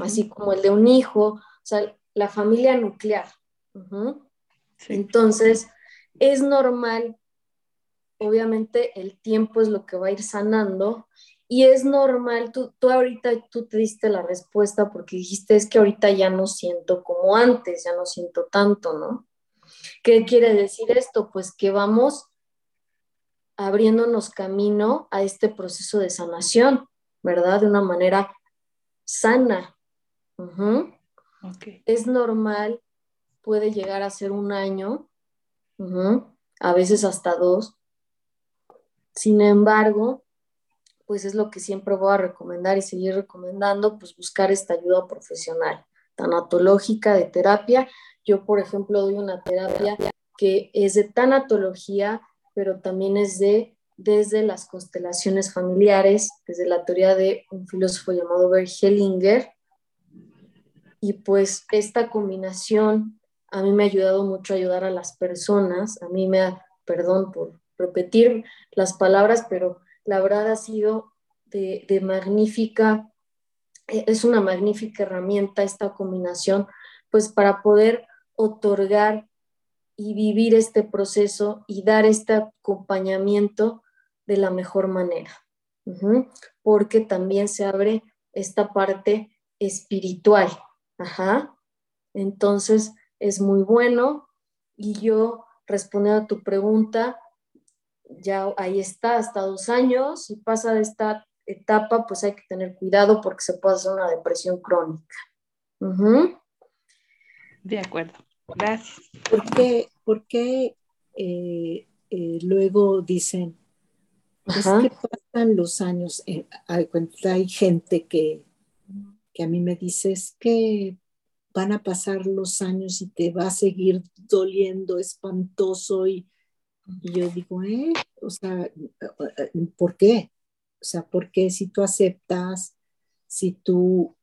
A: así como el de un hijo, o sea, la familia nuclear. Entonces, es normal obviamente el tiempo es lo que va a ir sanando y es normal, tú, tú ahorita tú te diste la respuesta porque dijiste es que ahorita ya no siento como antes, ya no siento tanto, ¿no? ¿Qué quiere decir esto? Pues que vamos abriéndonos camino a este proceso de sanación, ¿verdad? De una manera sana. Es normal, puede llegar a ser un año, a veces hasta dos, sin embargo, pues es lo que siempre voy a recomendar y seguir recomendando, pues buscar esta ayuda profesional, tanatológica, de terapia. Yo, por ejemplo, doy una terapia que es de tanatología, pero también es de desde las constelaciones familiares, desde la teoría de un filósofo llamado Bert Hellinger. Y pues esta combinación a mí me ha ayudado mucho a ayudar a las personas, a mí me ha, perdón por repetir las palabras, pero la verdad ha sido de, magnífica, e, es una magnífica herramienta esta combinación, pues para poder otorgar y vivir este proceso y dar este acompañamiento de la mejor manera, porque también se abre esta parte espiritual. Entonces es muy bueno y yo respondiendo a tu pregunta, ya ahí está, hasta dos años, si pasa de esta etapa, pues hay que tener cuidado porque se puede hacer una depresión crónica.
C: De acuerdo, gracias.
B: ¿Por qué, eh, eh, luego dicen, es que pasan los años? Eh, hay gente que, que a mí me dice, es que van a pasar los años y te va a seguir doliendo espantoso y y yo digo, ¿eh? O sea, ¿por qué? O sea, ¿por qué si tú aceptas, si tú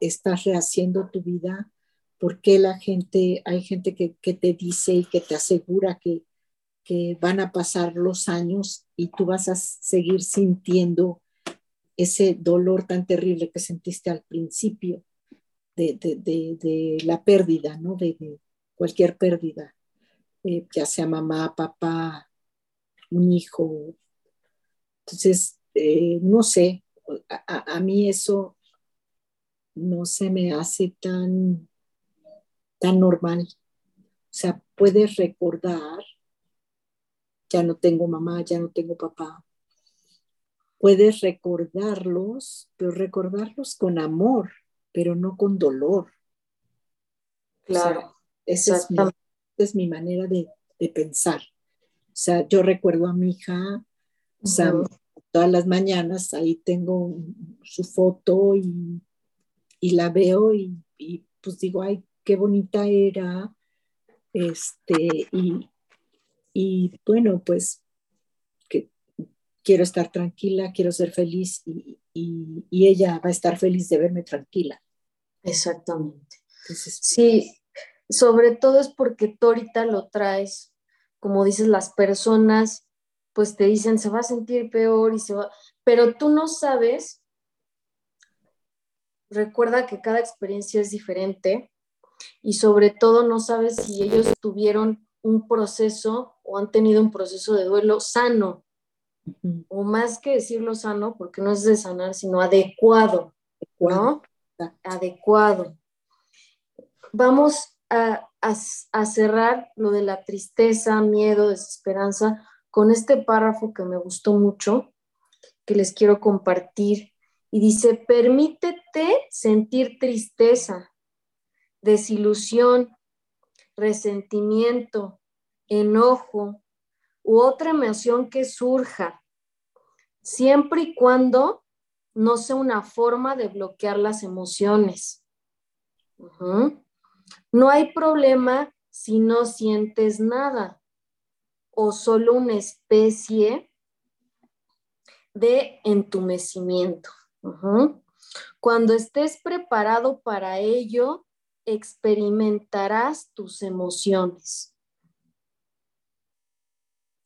B: estás rehaciendo tu vida, ¿por qué la gente, hay gente que, te dice y que te asegura que, que van a pasar los años y tú vas a seguir sintiendo ese dolor tan terrible que sentiste al principio de, la pérdida, ¿no? De, cualquier pérdida, eh, ya sea mamá, papá, un hijo. Entonces, eh, no sé, a, mí eso no se me hace tan, tan normal. O sea, puedes recordar, ya no tengo mamá, ya no tengo papá. Puedes recordarlos, pero recordarlos con amor, pero no con dolor.
A: Claro.
B: esa, es mi, manera de, pensar. O sea, yo recuerdo a mi hija, o sea, todas las mañanas ahí tengo su foto y, la veo y, pues digo, ay, qué bonita era. Este, y, y bueno, pues que quiero estar tranquila, quiero ser feliz y, y, ella va a estar feliz de verme tranquila.
A: Exactamente. sí, sobre todo es porque tú ahorita lo traes, como dices, las personas pues te dicen se va a sentir peor y se va, pero tú no sabes, recuerda que cada experiencia es diferente y sobre todo no sabes si ellos tuvieron un proceso o han tenido un proceso de duelo sano, o más que decirlo sano, porque no es de sanar, sino adecuado, ¿no? Adecuado. Vamos a, cerrar lo de la tristeza, miedo, desesperanza con este párrafo que me gustó mucho, que les quiero compartir. Y dice, permítete sentir tristeza, desilusión, resentimiento, enojo u otra emoción que surja, siempre y cuando no sea una forma de bloquear las emociones. No hay problema si no sientes nada o solo una especie de entumecimiento. Cuando estés preparado para ello, experimentarás tus emociones.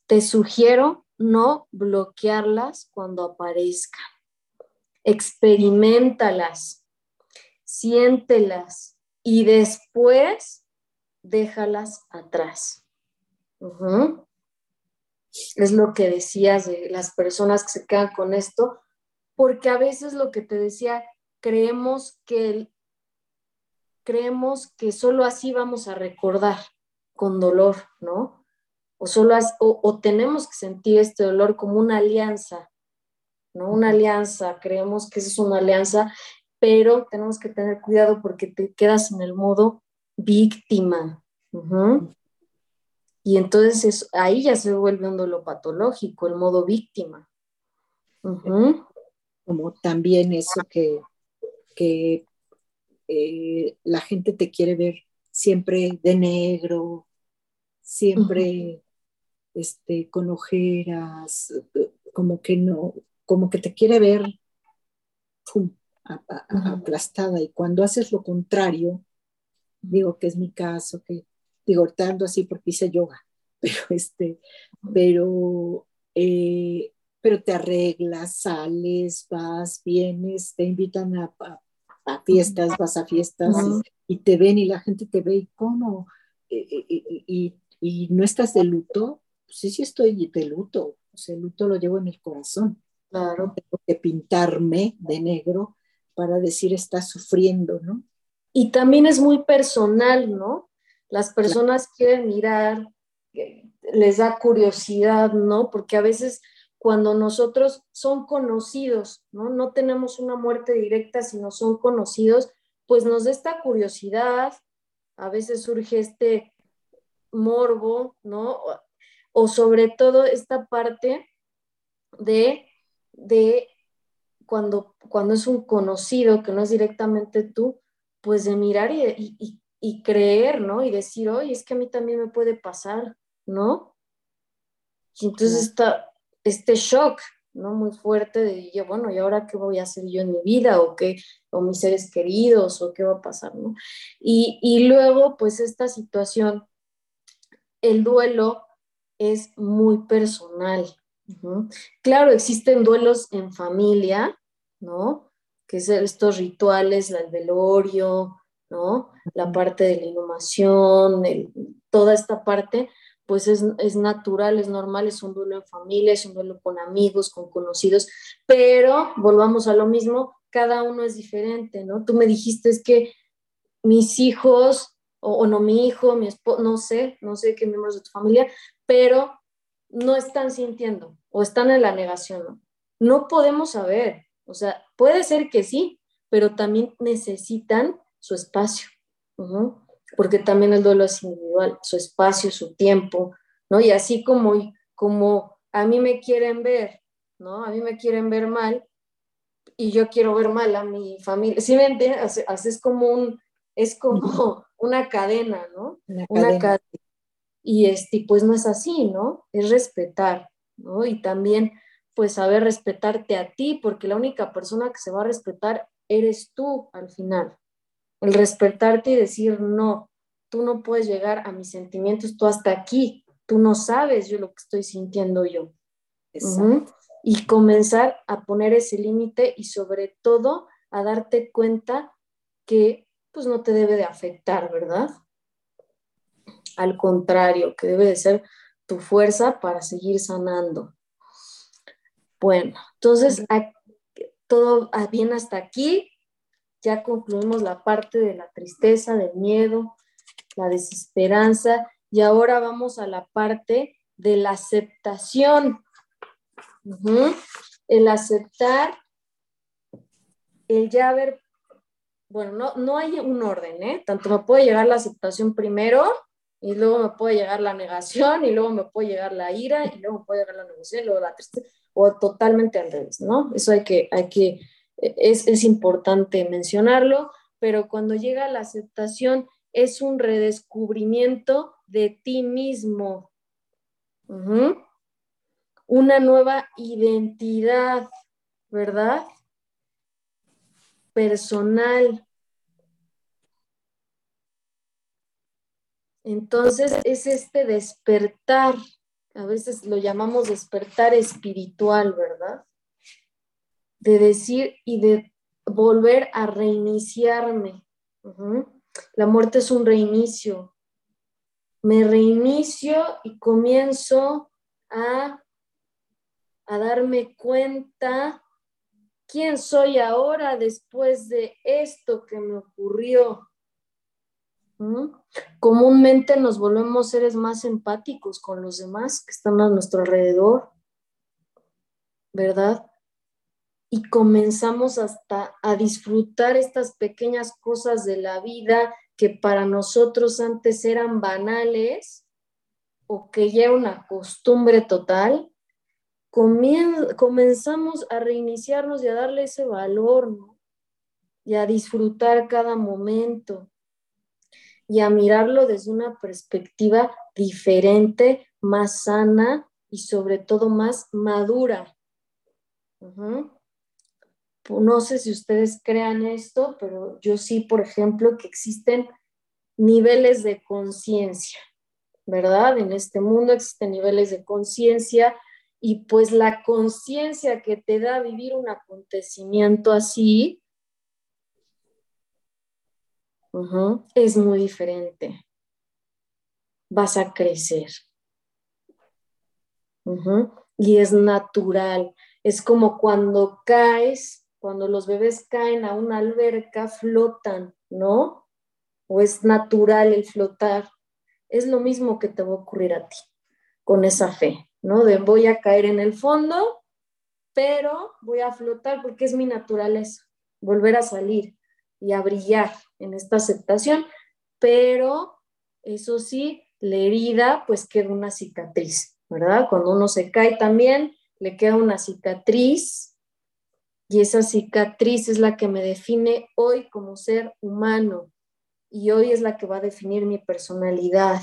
A: Te sugiero no bloquearlas cuando aparezcan. Experimentalas, siéntelas y después déjalas atrás. Es lo que decías de las personas que se quedan con esto, porque a veces lo que te decía, creemos que creemos que solo así vamos a recordar con dolor, ¿no? O solo o, tenemos que sentir este dolor como una alianza, ¿no? Una alianza, creemos que es una alianza, pero tenemos que tener cuidado porque te quedas en el modo víctima. Y entonces ahí ya se vuelve un dolor patológico, el modo víctima.
B: Como también eso que, que eh, la gente te quiere ver siempre de negro, siempre este, con ojeras, como que no, como que te quiere ver aplastada. Y cuando haces lo contrario, digo que es mi caso, que digo, tanto así porque hice yoga, [laughs] pero este, pero, eh, pero te arreglas, sales, vas, vienes, te invitan a, a, fiestas, vas a fiestas y, te ven y la gente te ve y cómo, eh, eh, y, y, no estás de luto, pues sí, sí estoy de luto, el luto lo llevo en el corazón. Claro. Tengo que pintarme de negro para decir estás sufriendo, ¿no?
A: Y también es muy personal, ¿no? Las personas quieren mirar, les da curiosidad, ¿no? Porque a veces cuando nosotros son conocidos, ¿no? No tenemos una muerte directa, sino son conocidos, pues nos da esta curiosidad, a veces surge este morbo, ¿no? O sobre todo esta parte de, de cuando, cuando es un conocido que no es directamente tú, pues de mirar y, y creer, ¿no? Y decir, oye, es que a mí también me puede pasar, ¿no? Y entonces está este shock, ¿no? Muy fuerte de, bueno, ¿y ahora qué voy a hacer yo en mi vida? ¿O qué? ¿O mis seres queridos? ¿O qué va a pasar, ¿no? Y, luego, pues esta situación, el duelo es muy personal. Claro, existen duelos en familia, ¿no? Que es estos rituales, el velorio, ¿no? La parte de la inhumación, toda esta parte, pues es, es, natural, es normal, es un duelo en familia, es un duelo con amigos, con conocidos, pero volvamos a lo mismo, cada uno es diferente, ¿no? Tú me dijiste es que mis hijos, o, no mi hijo, mi esposo, no sé, no sé qué miembros de tu familia, pero no están sintiendo o están en la negación, ¿no? No podemos saber, o sea, puede ser que sí, pero también necesitan su espacio, porque también el duelo es individual, su espacio, su tiempo, ¿no? Y así como, como a mí me quieren ver, ¿no? A mí me quieren ver mal y yo quiero ver mal a mi familia. ¿Sí me entiendes? Es como un, es como [laughs] una cadena, ¿no? Una cadena. Y este, pues no es así, ¿no? Es respetar, ¿no? Y también, pues saber respetarte a ti, porque la única persona que se va a respetar eres tú al final. El respetarte y decir, no, tú no puedes llegar a mis sentimientos, tú hasta aquí, tú no sabes yo lo que estoy sintiendo yo. Y comenzar a poner ese límite y sobre todo a darte cuenta que pues no te debe de afectar, ¿verdad? Al contrario, que debe de ser tu fuerza para seguir sanando. Bueno, entonces todo bien hasta aquí. Ya concluimos la parte de la tristeza, del miedo, la desesperanza y ahora vamos a la parte de la aceptación. El aceptar, el ya haber bueno, no, no hay un orden, ¿eh? Tanto me puede llegar la aceptación primero y luego me puede llegar la negación y luego me puede llegar la ira y luego me puede llegar la negociación y luego la tristeza o totalmente al revés, ¿no? Eso hay que, hay que, es, es importante mencionarlo, pero cuando llega la aceptación es un redescubrimiento de ti mismo, una nueva identidad, ¿verdad? personal. Entonces es este despertar, a veces lo llamamos despertar espiritual, ¿verdad? De decir y de volver a reiniciarme. La muerte es un reinicio. Me reinicio y comienzo a, a darme cuenta ¿Quién soy ahora después de esto que me ocurrió? Comúnmente nos volvemos seres más empáticos con los demás que están a nuestro alrededor, ¿verdad? Y comenzamos hasta a disfrutar estas pequeñas cosas de la vida que para nosotros antes eran banales o que ya una costumbre total, comenzamos a reiniciarnos y a darle ese valor. Y a disfrutar cada momento y a mirarlo desde una perspectiva diferente, más sana y sobre todo más madura. No sé si ustedes crean esto, pero yo sí, por ejemplo, que existen niveles de conciencia, ¿verdad? En este mundo existen niveles de conciencia y pues la conciencia que te da vivir un acontecimiento así es muy diferente. Vas a crecer. Y es natural. Es como cuando caes, cuando los bebés caen a una alberca, flotan, ¿no? O es natural el flotar. Es lo mismo que te va a ocurrir a ti con esa fe. ¿no? De voy a caer en el fondo, pero voy a flotar porque es mi naturaleza, volver a salir y a brillar en esta aceptación, pero eso sí, la herida pues queda una cicatriz, ¿verdad? Cuando uno se cae también, le queda una cicatriz y esa cicatriz es la que me define hoy como ser humano y hoy es la que va a definir mi personalidad,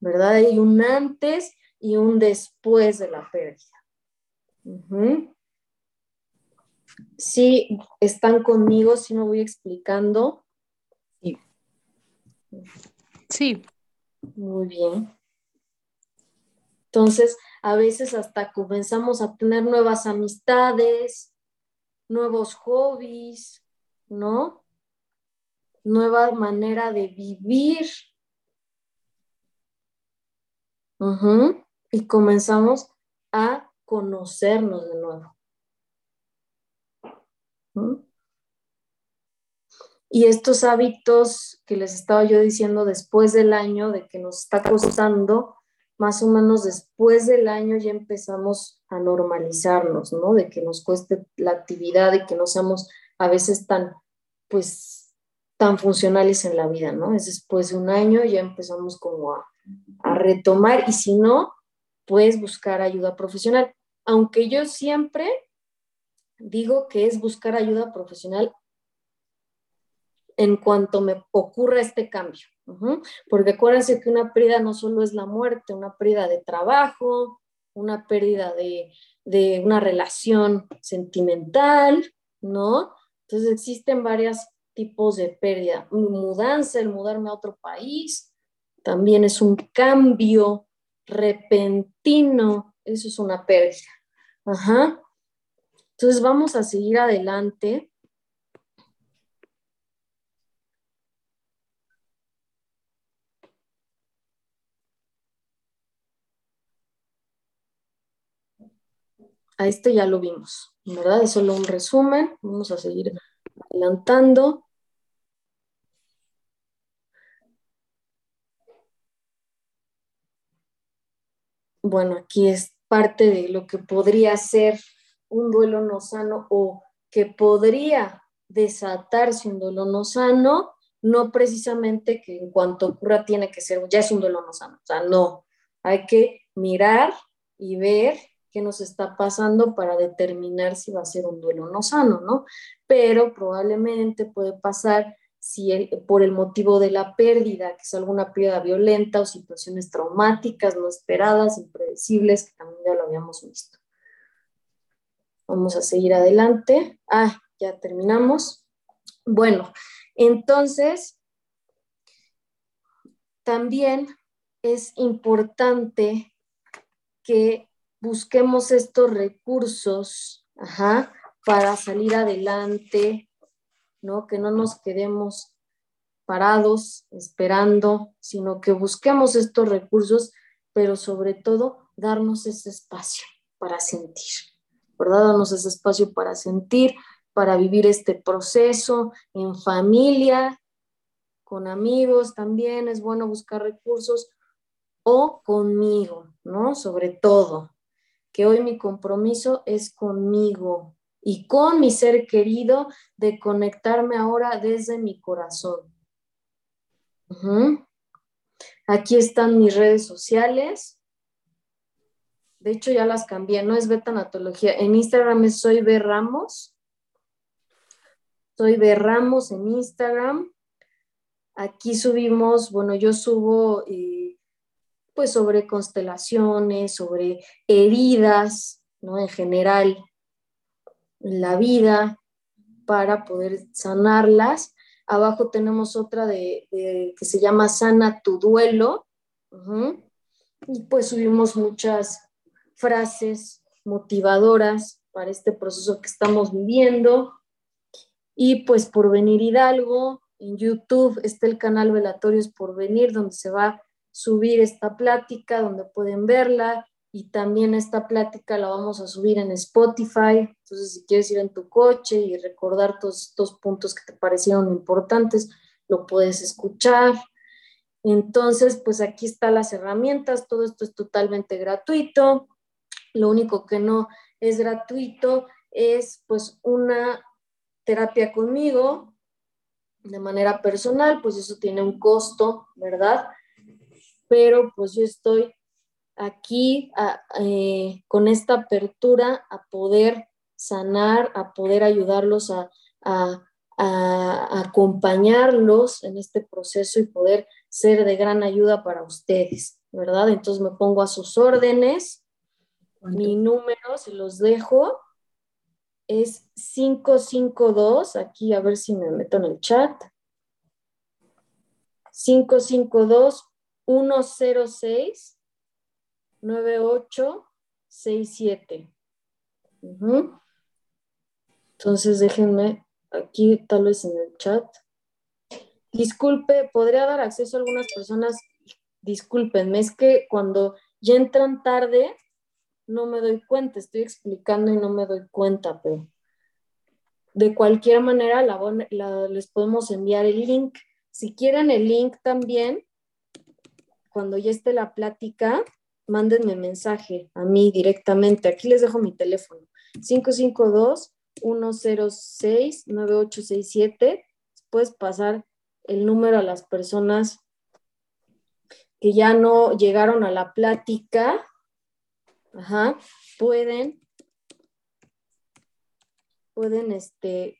A: ¿verdad? Hay un antes y un después de la pérdida. Si están conmigo, si me voy explicando.
C: Sí.
A: Muy bien. Entonces, a veces hasta comenzamos a tener nuevas amistades, nuevos hobbies, ¿no? Nueva manera de vivir. Y comenzamos a conocernos de nuevo. Y estos hábitos que les estaba yo diciendo después del año, de que nos está costando, más o menos después del año ya empezamos a normalizarnos, ¿no? De que nos cueste la actividad y que no seamos a veces tan, pues, tan funcionales en la vida, ¿no? Es después de un año ya empezamos como a, a retomar y si no, pues buscar ayuda profesional. Aunque yo siempre digo que es buscar ayuda profesional en cuanto me ocurra este cambio. Porque acuérdense que una pérdida no solo es la muerte, una pérdida de trabajo, una pérdida de, de una relación sentimental, ¿no? Entonces existen varios tipos de pérdida. Mudanza, el mudarme a otro país, también es un cambio repentino, eso es una pérdida. Ajá. Entonces vamos a seguir adelante. A este ya lo vimos, ¿verdad? Es solo un resumen, vamos a seguir adelantando. Bueno, aquí es parte de lo que podría ser un duelo no sano o que podría desatarse un duelo no sano, no precisamente que en cuanto ocurra tiene que ser, ya es un duelo no sano, o sea, no, hay que mirar y ver qué nos está pasando para determinar si va a ser un duelo no sano, ¿no? Pero probablemente puede pasar si por el motivo de la pérdida, que es alguna pérdida violenta o situaciones traumáticas no esperadas, impredecibles, que también ya lo habíamos visto. Vamos a seguir adelante. Ah, ya terminamos. Bueno, entonces, también es importante que busquemos estos recursos para salir adelante, ¿no? Que no nos quedemos parados esperando, sino que busquemos estos recursos, pero sobre todo darnos ese espacio para sentir, ¿verdad? Darnos ese espacio para sentir, para vivir este proceso en familia, con amigos también es bueno buscar recursos o conmigo, ¿no? Sobre todo, que hoy mi compromiso es conmigo y con mi ser querido de conectarme ahora desde mi corazón. Aquí están mis redes sociales. De hecho, ya las cambié, no es Betanatología. En Instagram es Soy B. Ramos. Soy B. Ramos en Instagram. Aquí subimos, bueno, yo subo eh, pues sobre constelaciones, sobre heridas, ¿no? En general, la vida, para poder sanarlas. Abajo tenemos otra de, que se llama Sana tu duelo. Y pues subimos muchas frases motivadoras para este proceso que estamos viviendo. Y pues por venir Hidalgo, en YouTube está el canal Velatorios por Venir, donde se va subir esta plática donde pueden verla y también esta plática la vamos a subir en Spotify. Entonces, si quieres ir en tu coche y recordar todos estos puntos que te parecieron importantes, lo puedes escuchar. Entonces, pues aquí están las herramientas, todo esto es totalmente gratuito. Lo único que no es gratuito es pues una terapia conmigo de manera personal, pues eso tiene un costo, ¿verdad? Pero pues yo estoy aquí eh, con esta apertura a poder sanar, a poder ayudarlos a, acompañarlos en este proceso y poder ser de gran ayuda para ustedes, ¿verdad? Entonces me pongo a sus órdenes. Mi número, se los dejo, es 552, aquí a ver si me meto en el chat. 552 106 9867. Entonces déjenme aquí tal vez en el chat. Disculpe, ¿podría dar acceso a algunas personas? Discúlpenme, es que cuando ya entran tarde, no me doy cuenta, estoy explicando y no me doy cuenta, pero de cualquier manera les podemos enviar el link. Si quieren el link también, cuando ya esté la plática, mándenme mensaje a mí directamente. Aquí les dejo mi teléfono. 552-106-9867. Puedes pasar el número a las personas que ya no llegaron a la plática. Ajá. Pueden, pueden, este,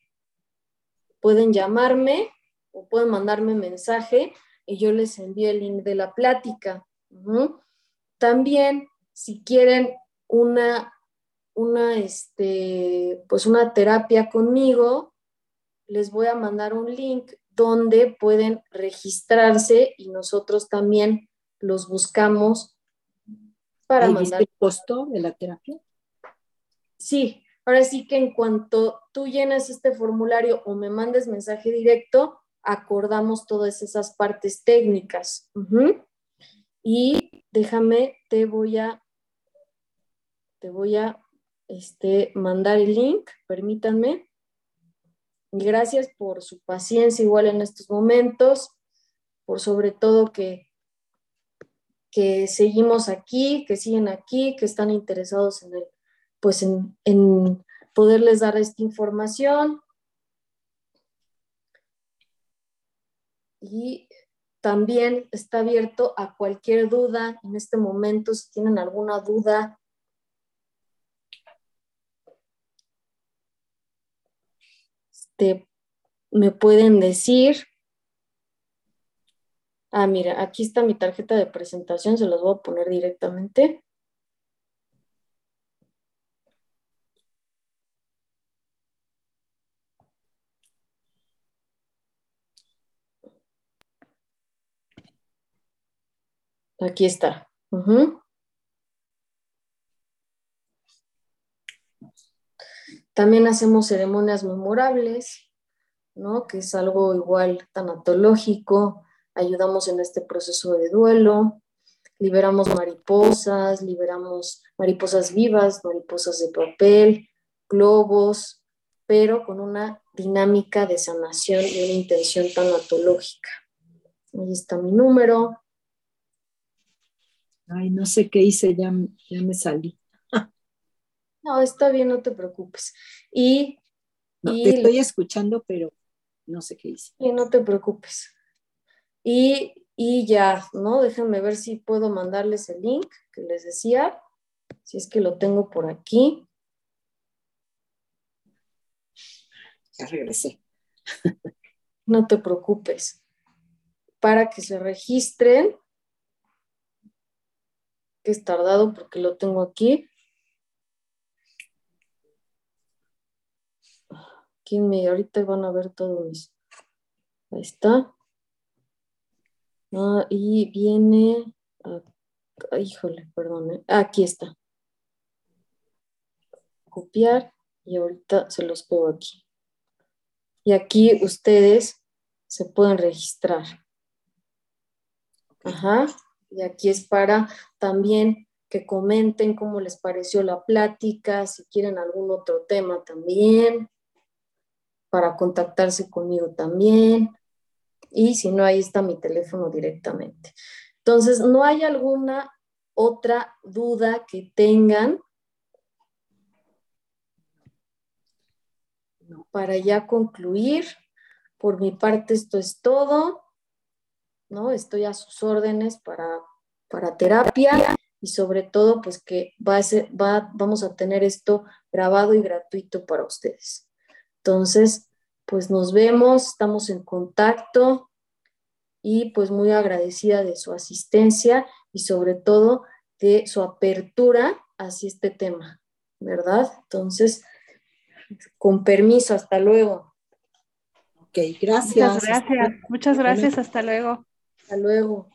A: pueden llamarme o pueden mandarme mensaje y yo les envío el link de la plática. También, si quieren una, una, este, pues una terapia conmigo, les voy a mandar un link donde pueden registrarse y nosotros también los buscamos
B: para mandar. el costo de la terapia?
A: Sí, ahora sí que en cuanto tú llenas este formulario o me mandes mensaje directo, acordamos todas esas partes técnicas. Y déjame, te voy a, te voy a este, mandar el link, permítanme. Gracias por su paciencia igual en estos momentos, por sobre todo que, que seguimos aquí, que siguen aquí, que están interesados en el, pues en, en poderles dar esta información. Y también está abierto a cualquier duda en este momento, si tienen alguna duda. Este, me pueden decir. Ah, mira, aquí está mi tarjeta de presentación, se los voy a poner directamente. Aquí está. También hacemos ceremonias memorables, ¿no? Que es algo igual tanatológico. Ayudamos en este proceso de duelo. Liberamos mariposas, liberamos mariposas vivas, mariposas de papel, globos, pero con una dinámica de sanación y una intención tanatológica. Ahí está mi número.
B: Ay, no sé qué hice, ya, ya me salí.
A: No, está bien, no te preocupes. Y,
B: te estoy escuchando, pero no sé qué hice.
A: Y no te preocupes. Y, y ya, ¿no? Déjenme ver si puedo mandarles el link que les decía, si es que lo tengo por aquí.
B: Ya regresé.
A: No te preocupes. Para que se registren que es tardado porque lo tengo aquí. Aquí me, ahorita van a ver todo mis. Ahí está. Ah, y viene. híjole, perdón. Eh, aquí está. Copiar y ahorita se los pego aquí. Y aquí ustedes se pueden registrar. Ajá. Y aquí es para también que comenten cómo les pareció la plática, si quieren algún otro tema también, para contactarse conmigo también. Y si no, ahí está mi teléfono directamente. Entonces, ¿no hay alguna otra duda que tengan? Para ya concluir, por mi parte esto es todo. ¿No? Estoy a sus órdenes para, para terapia y sobre todo, pues que va a ser, va, vamos a tener esto grabado y gratuito para ustedes. Entonces, pues nos vemos, estamos en contacto y pues muy agradecida de su asistencia y sobre todo de su apertura hacia este tema, ¿verdad? Entonces, con permiso, hasta luego.
B: Ok, gracias.
C: Muchas gracias, muchas gracias, hasta luego.
A: Hasta luego.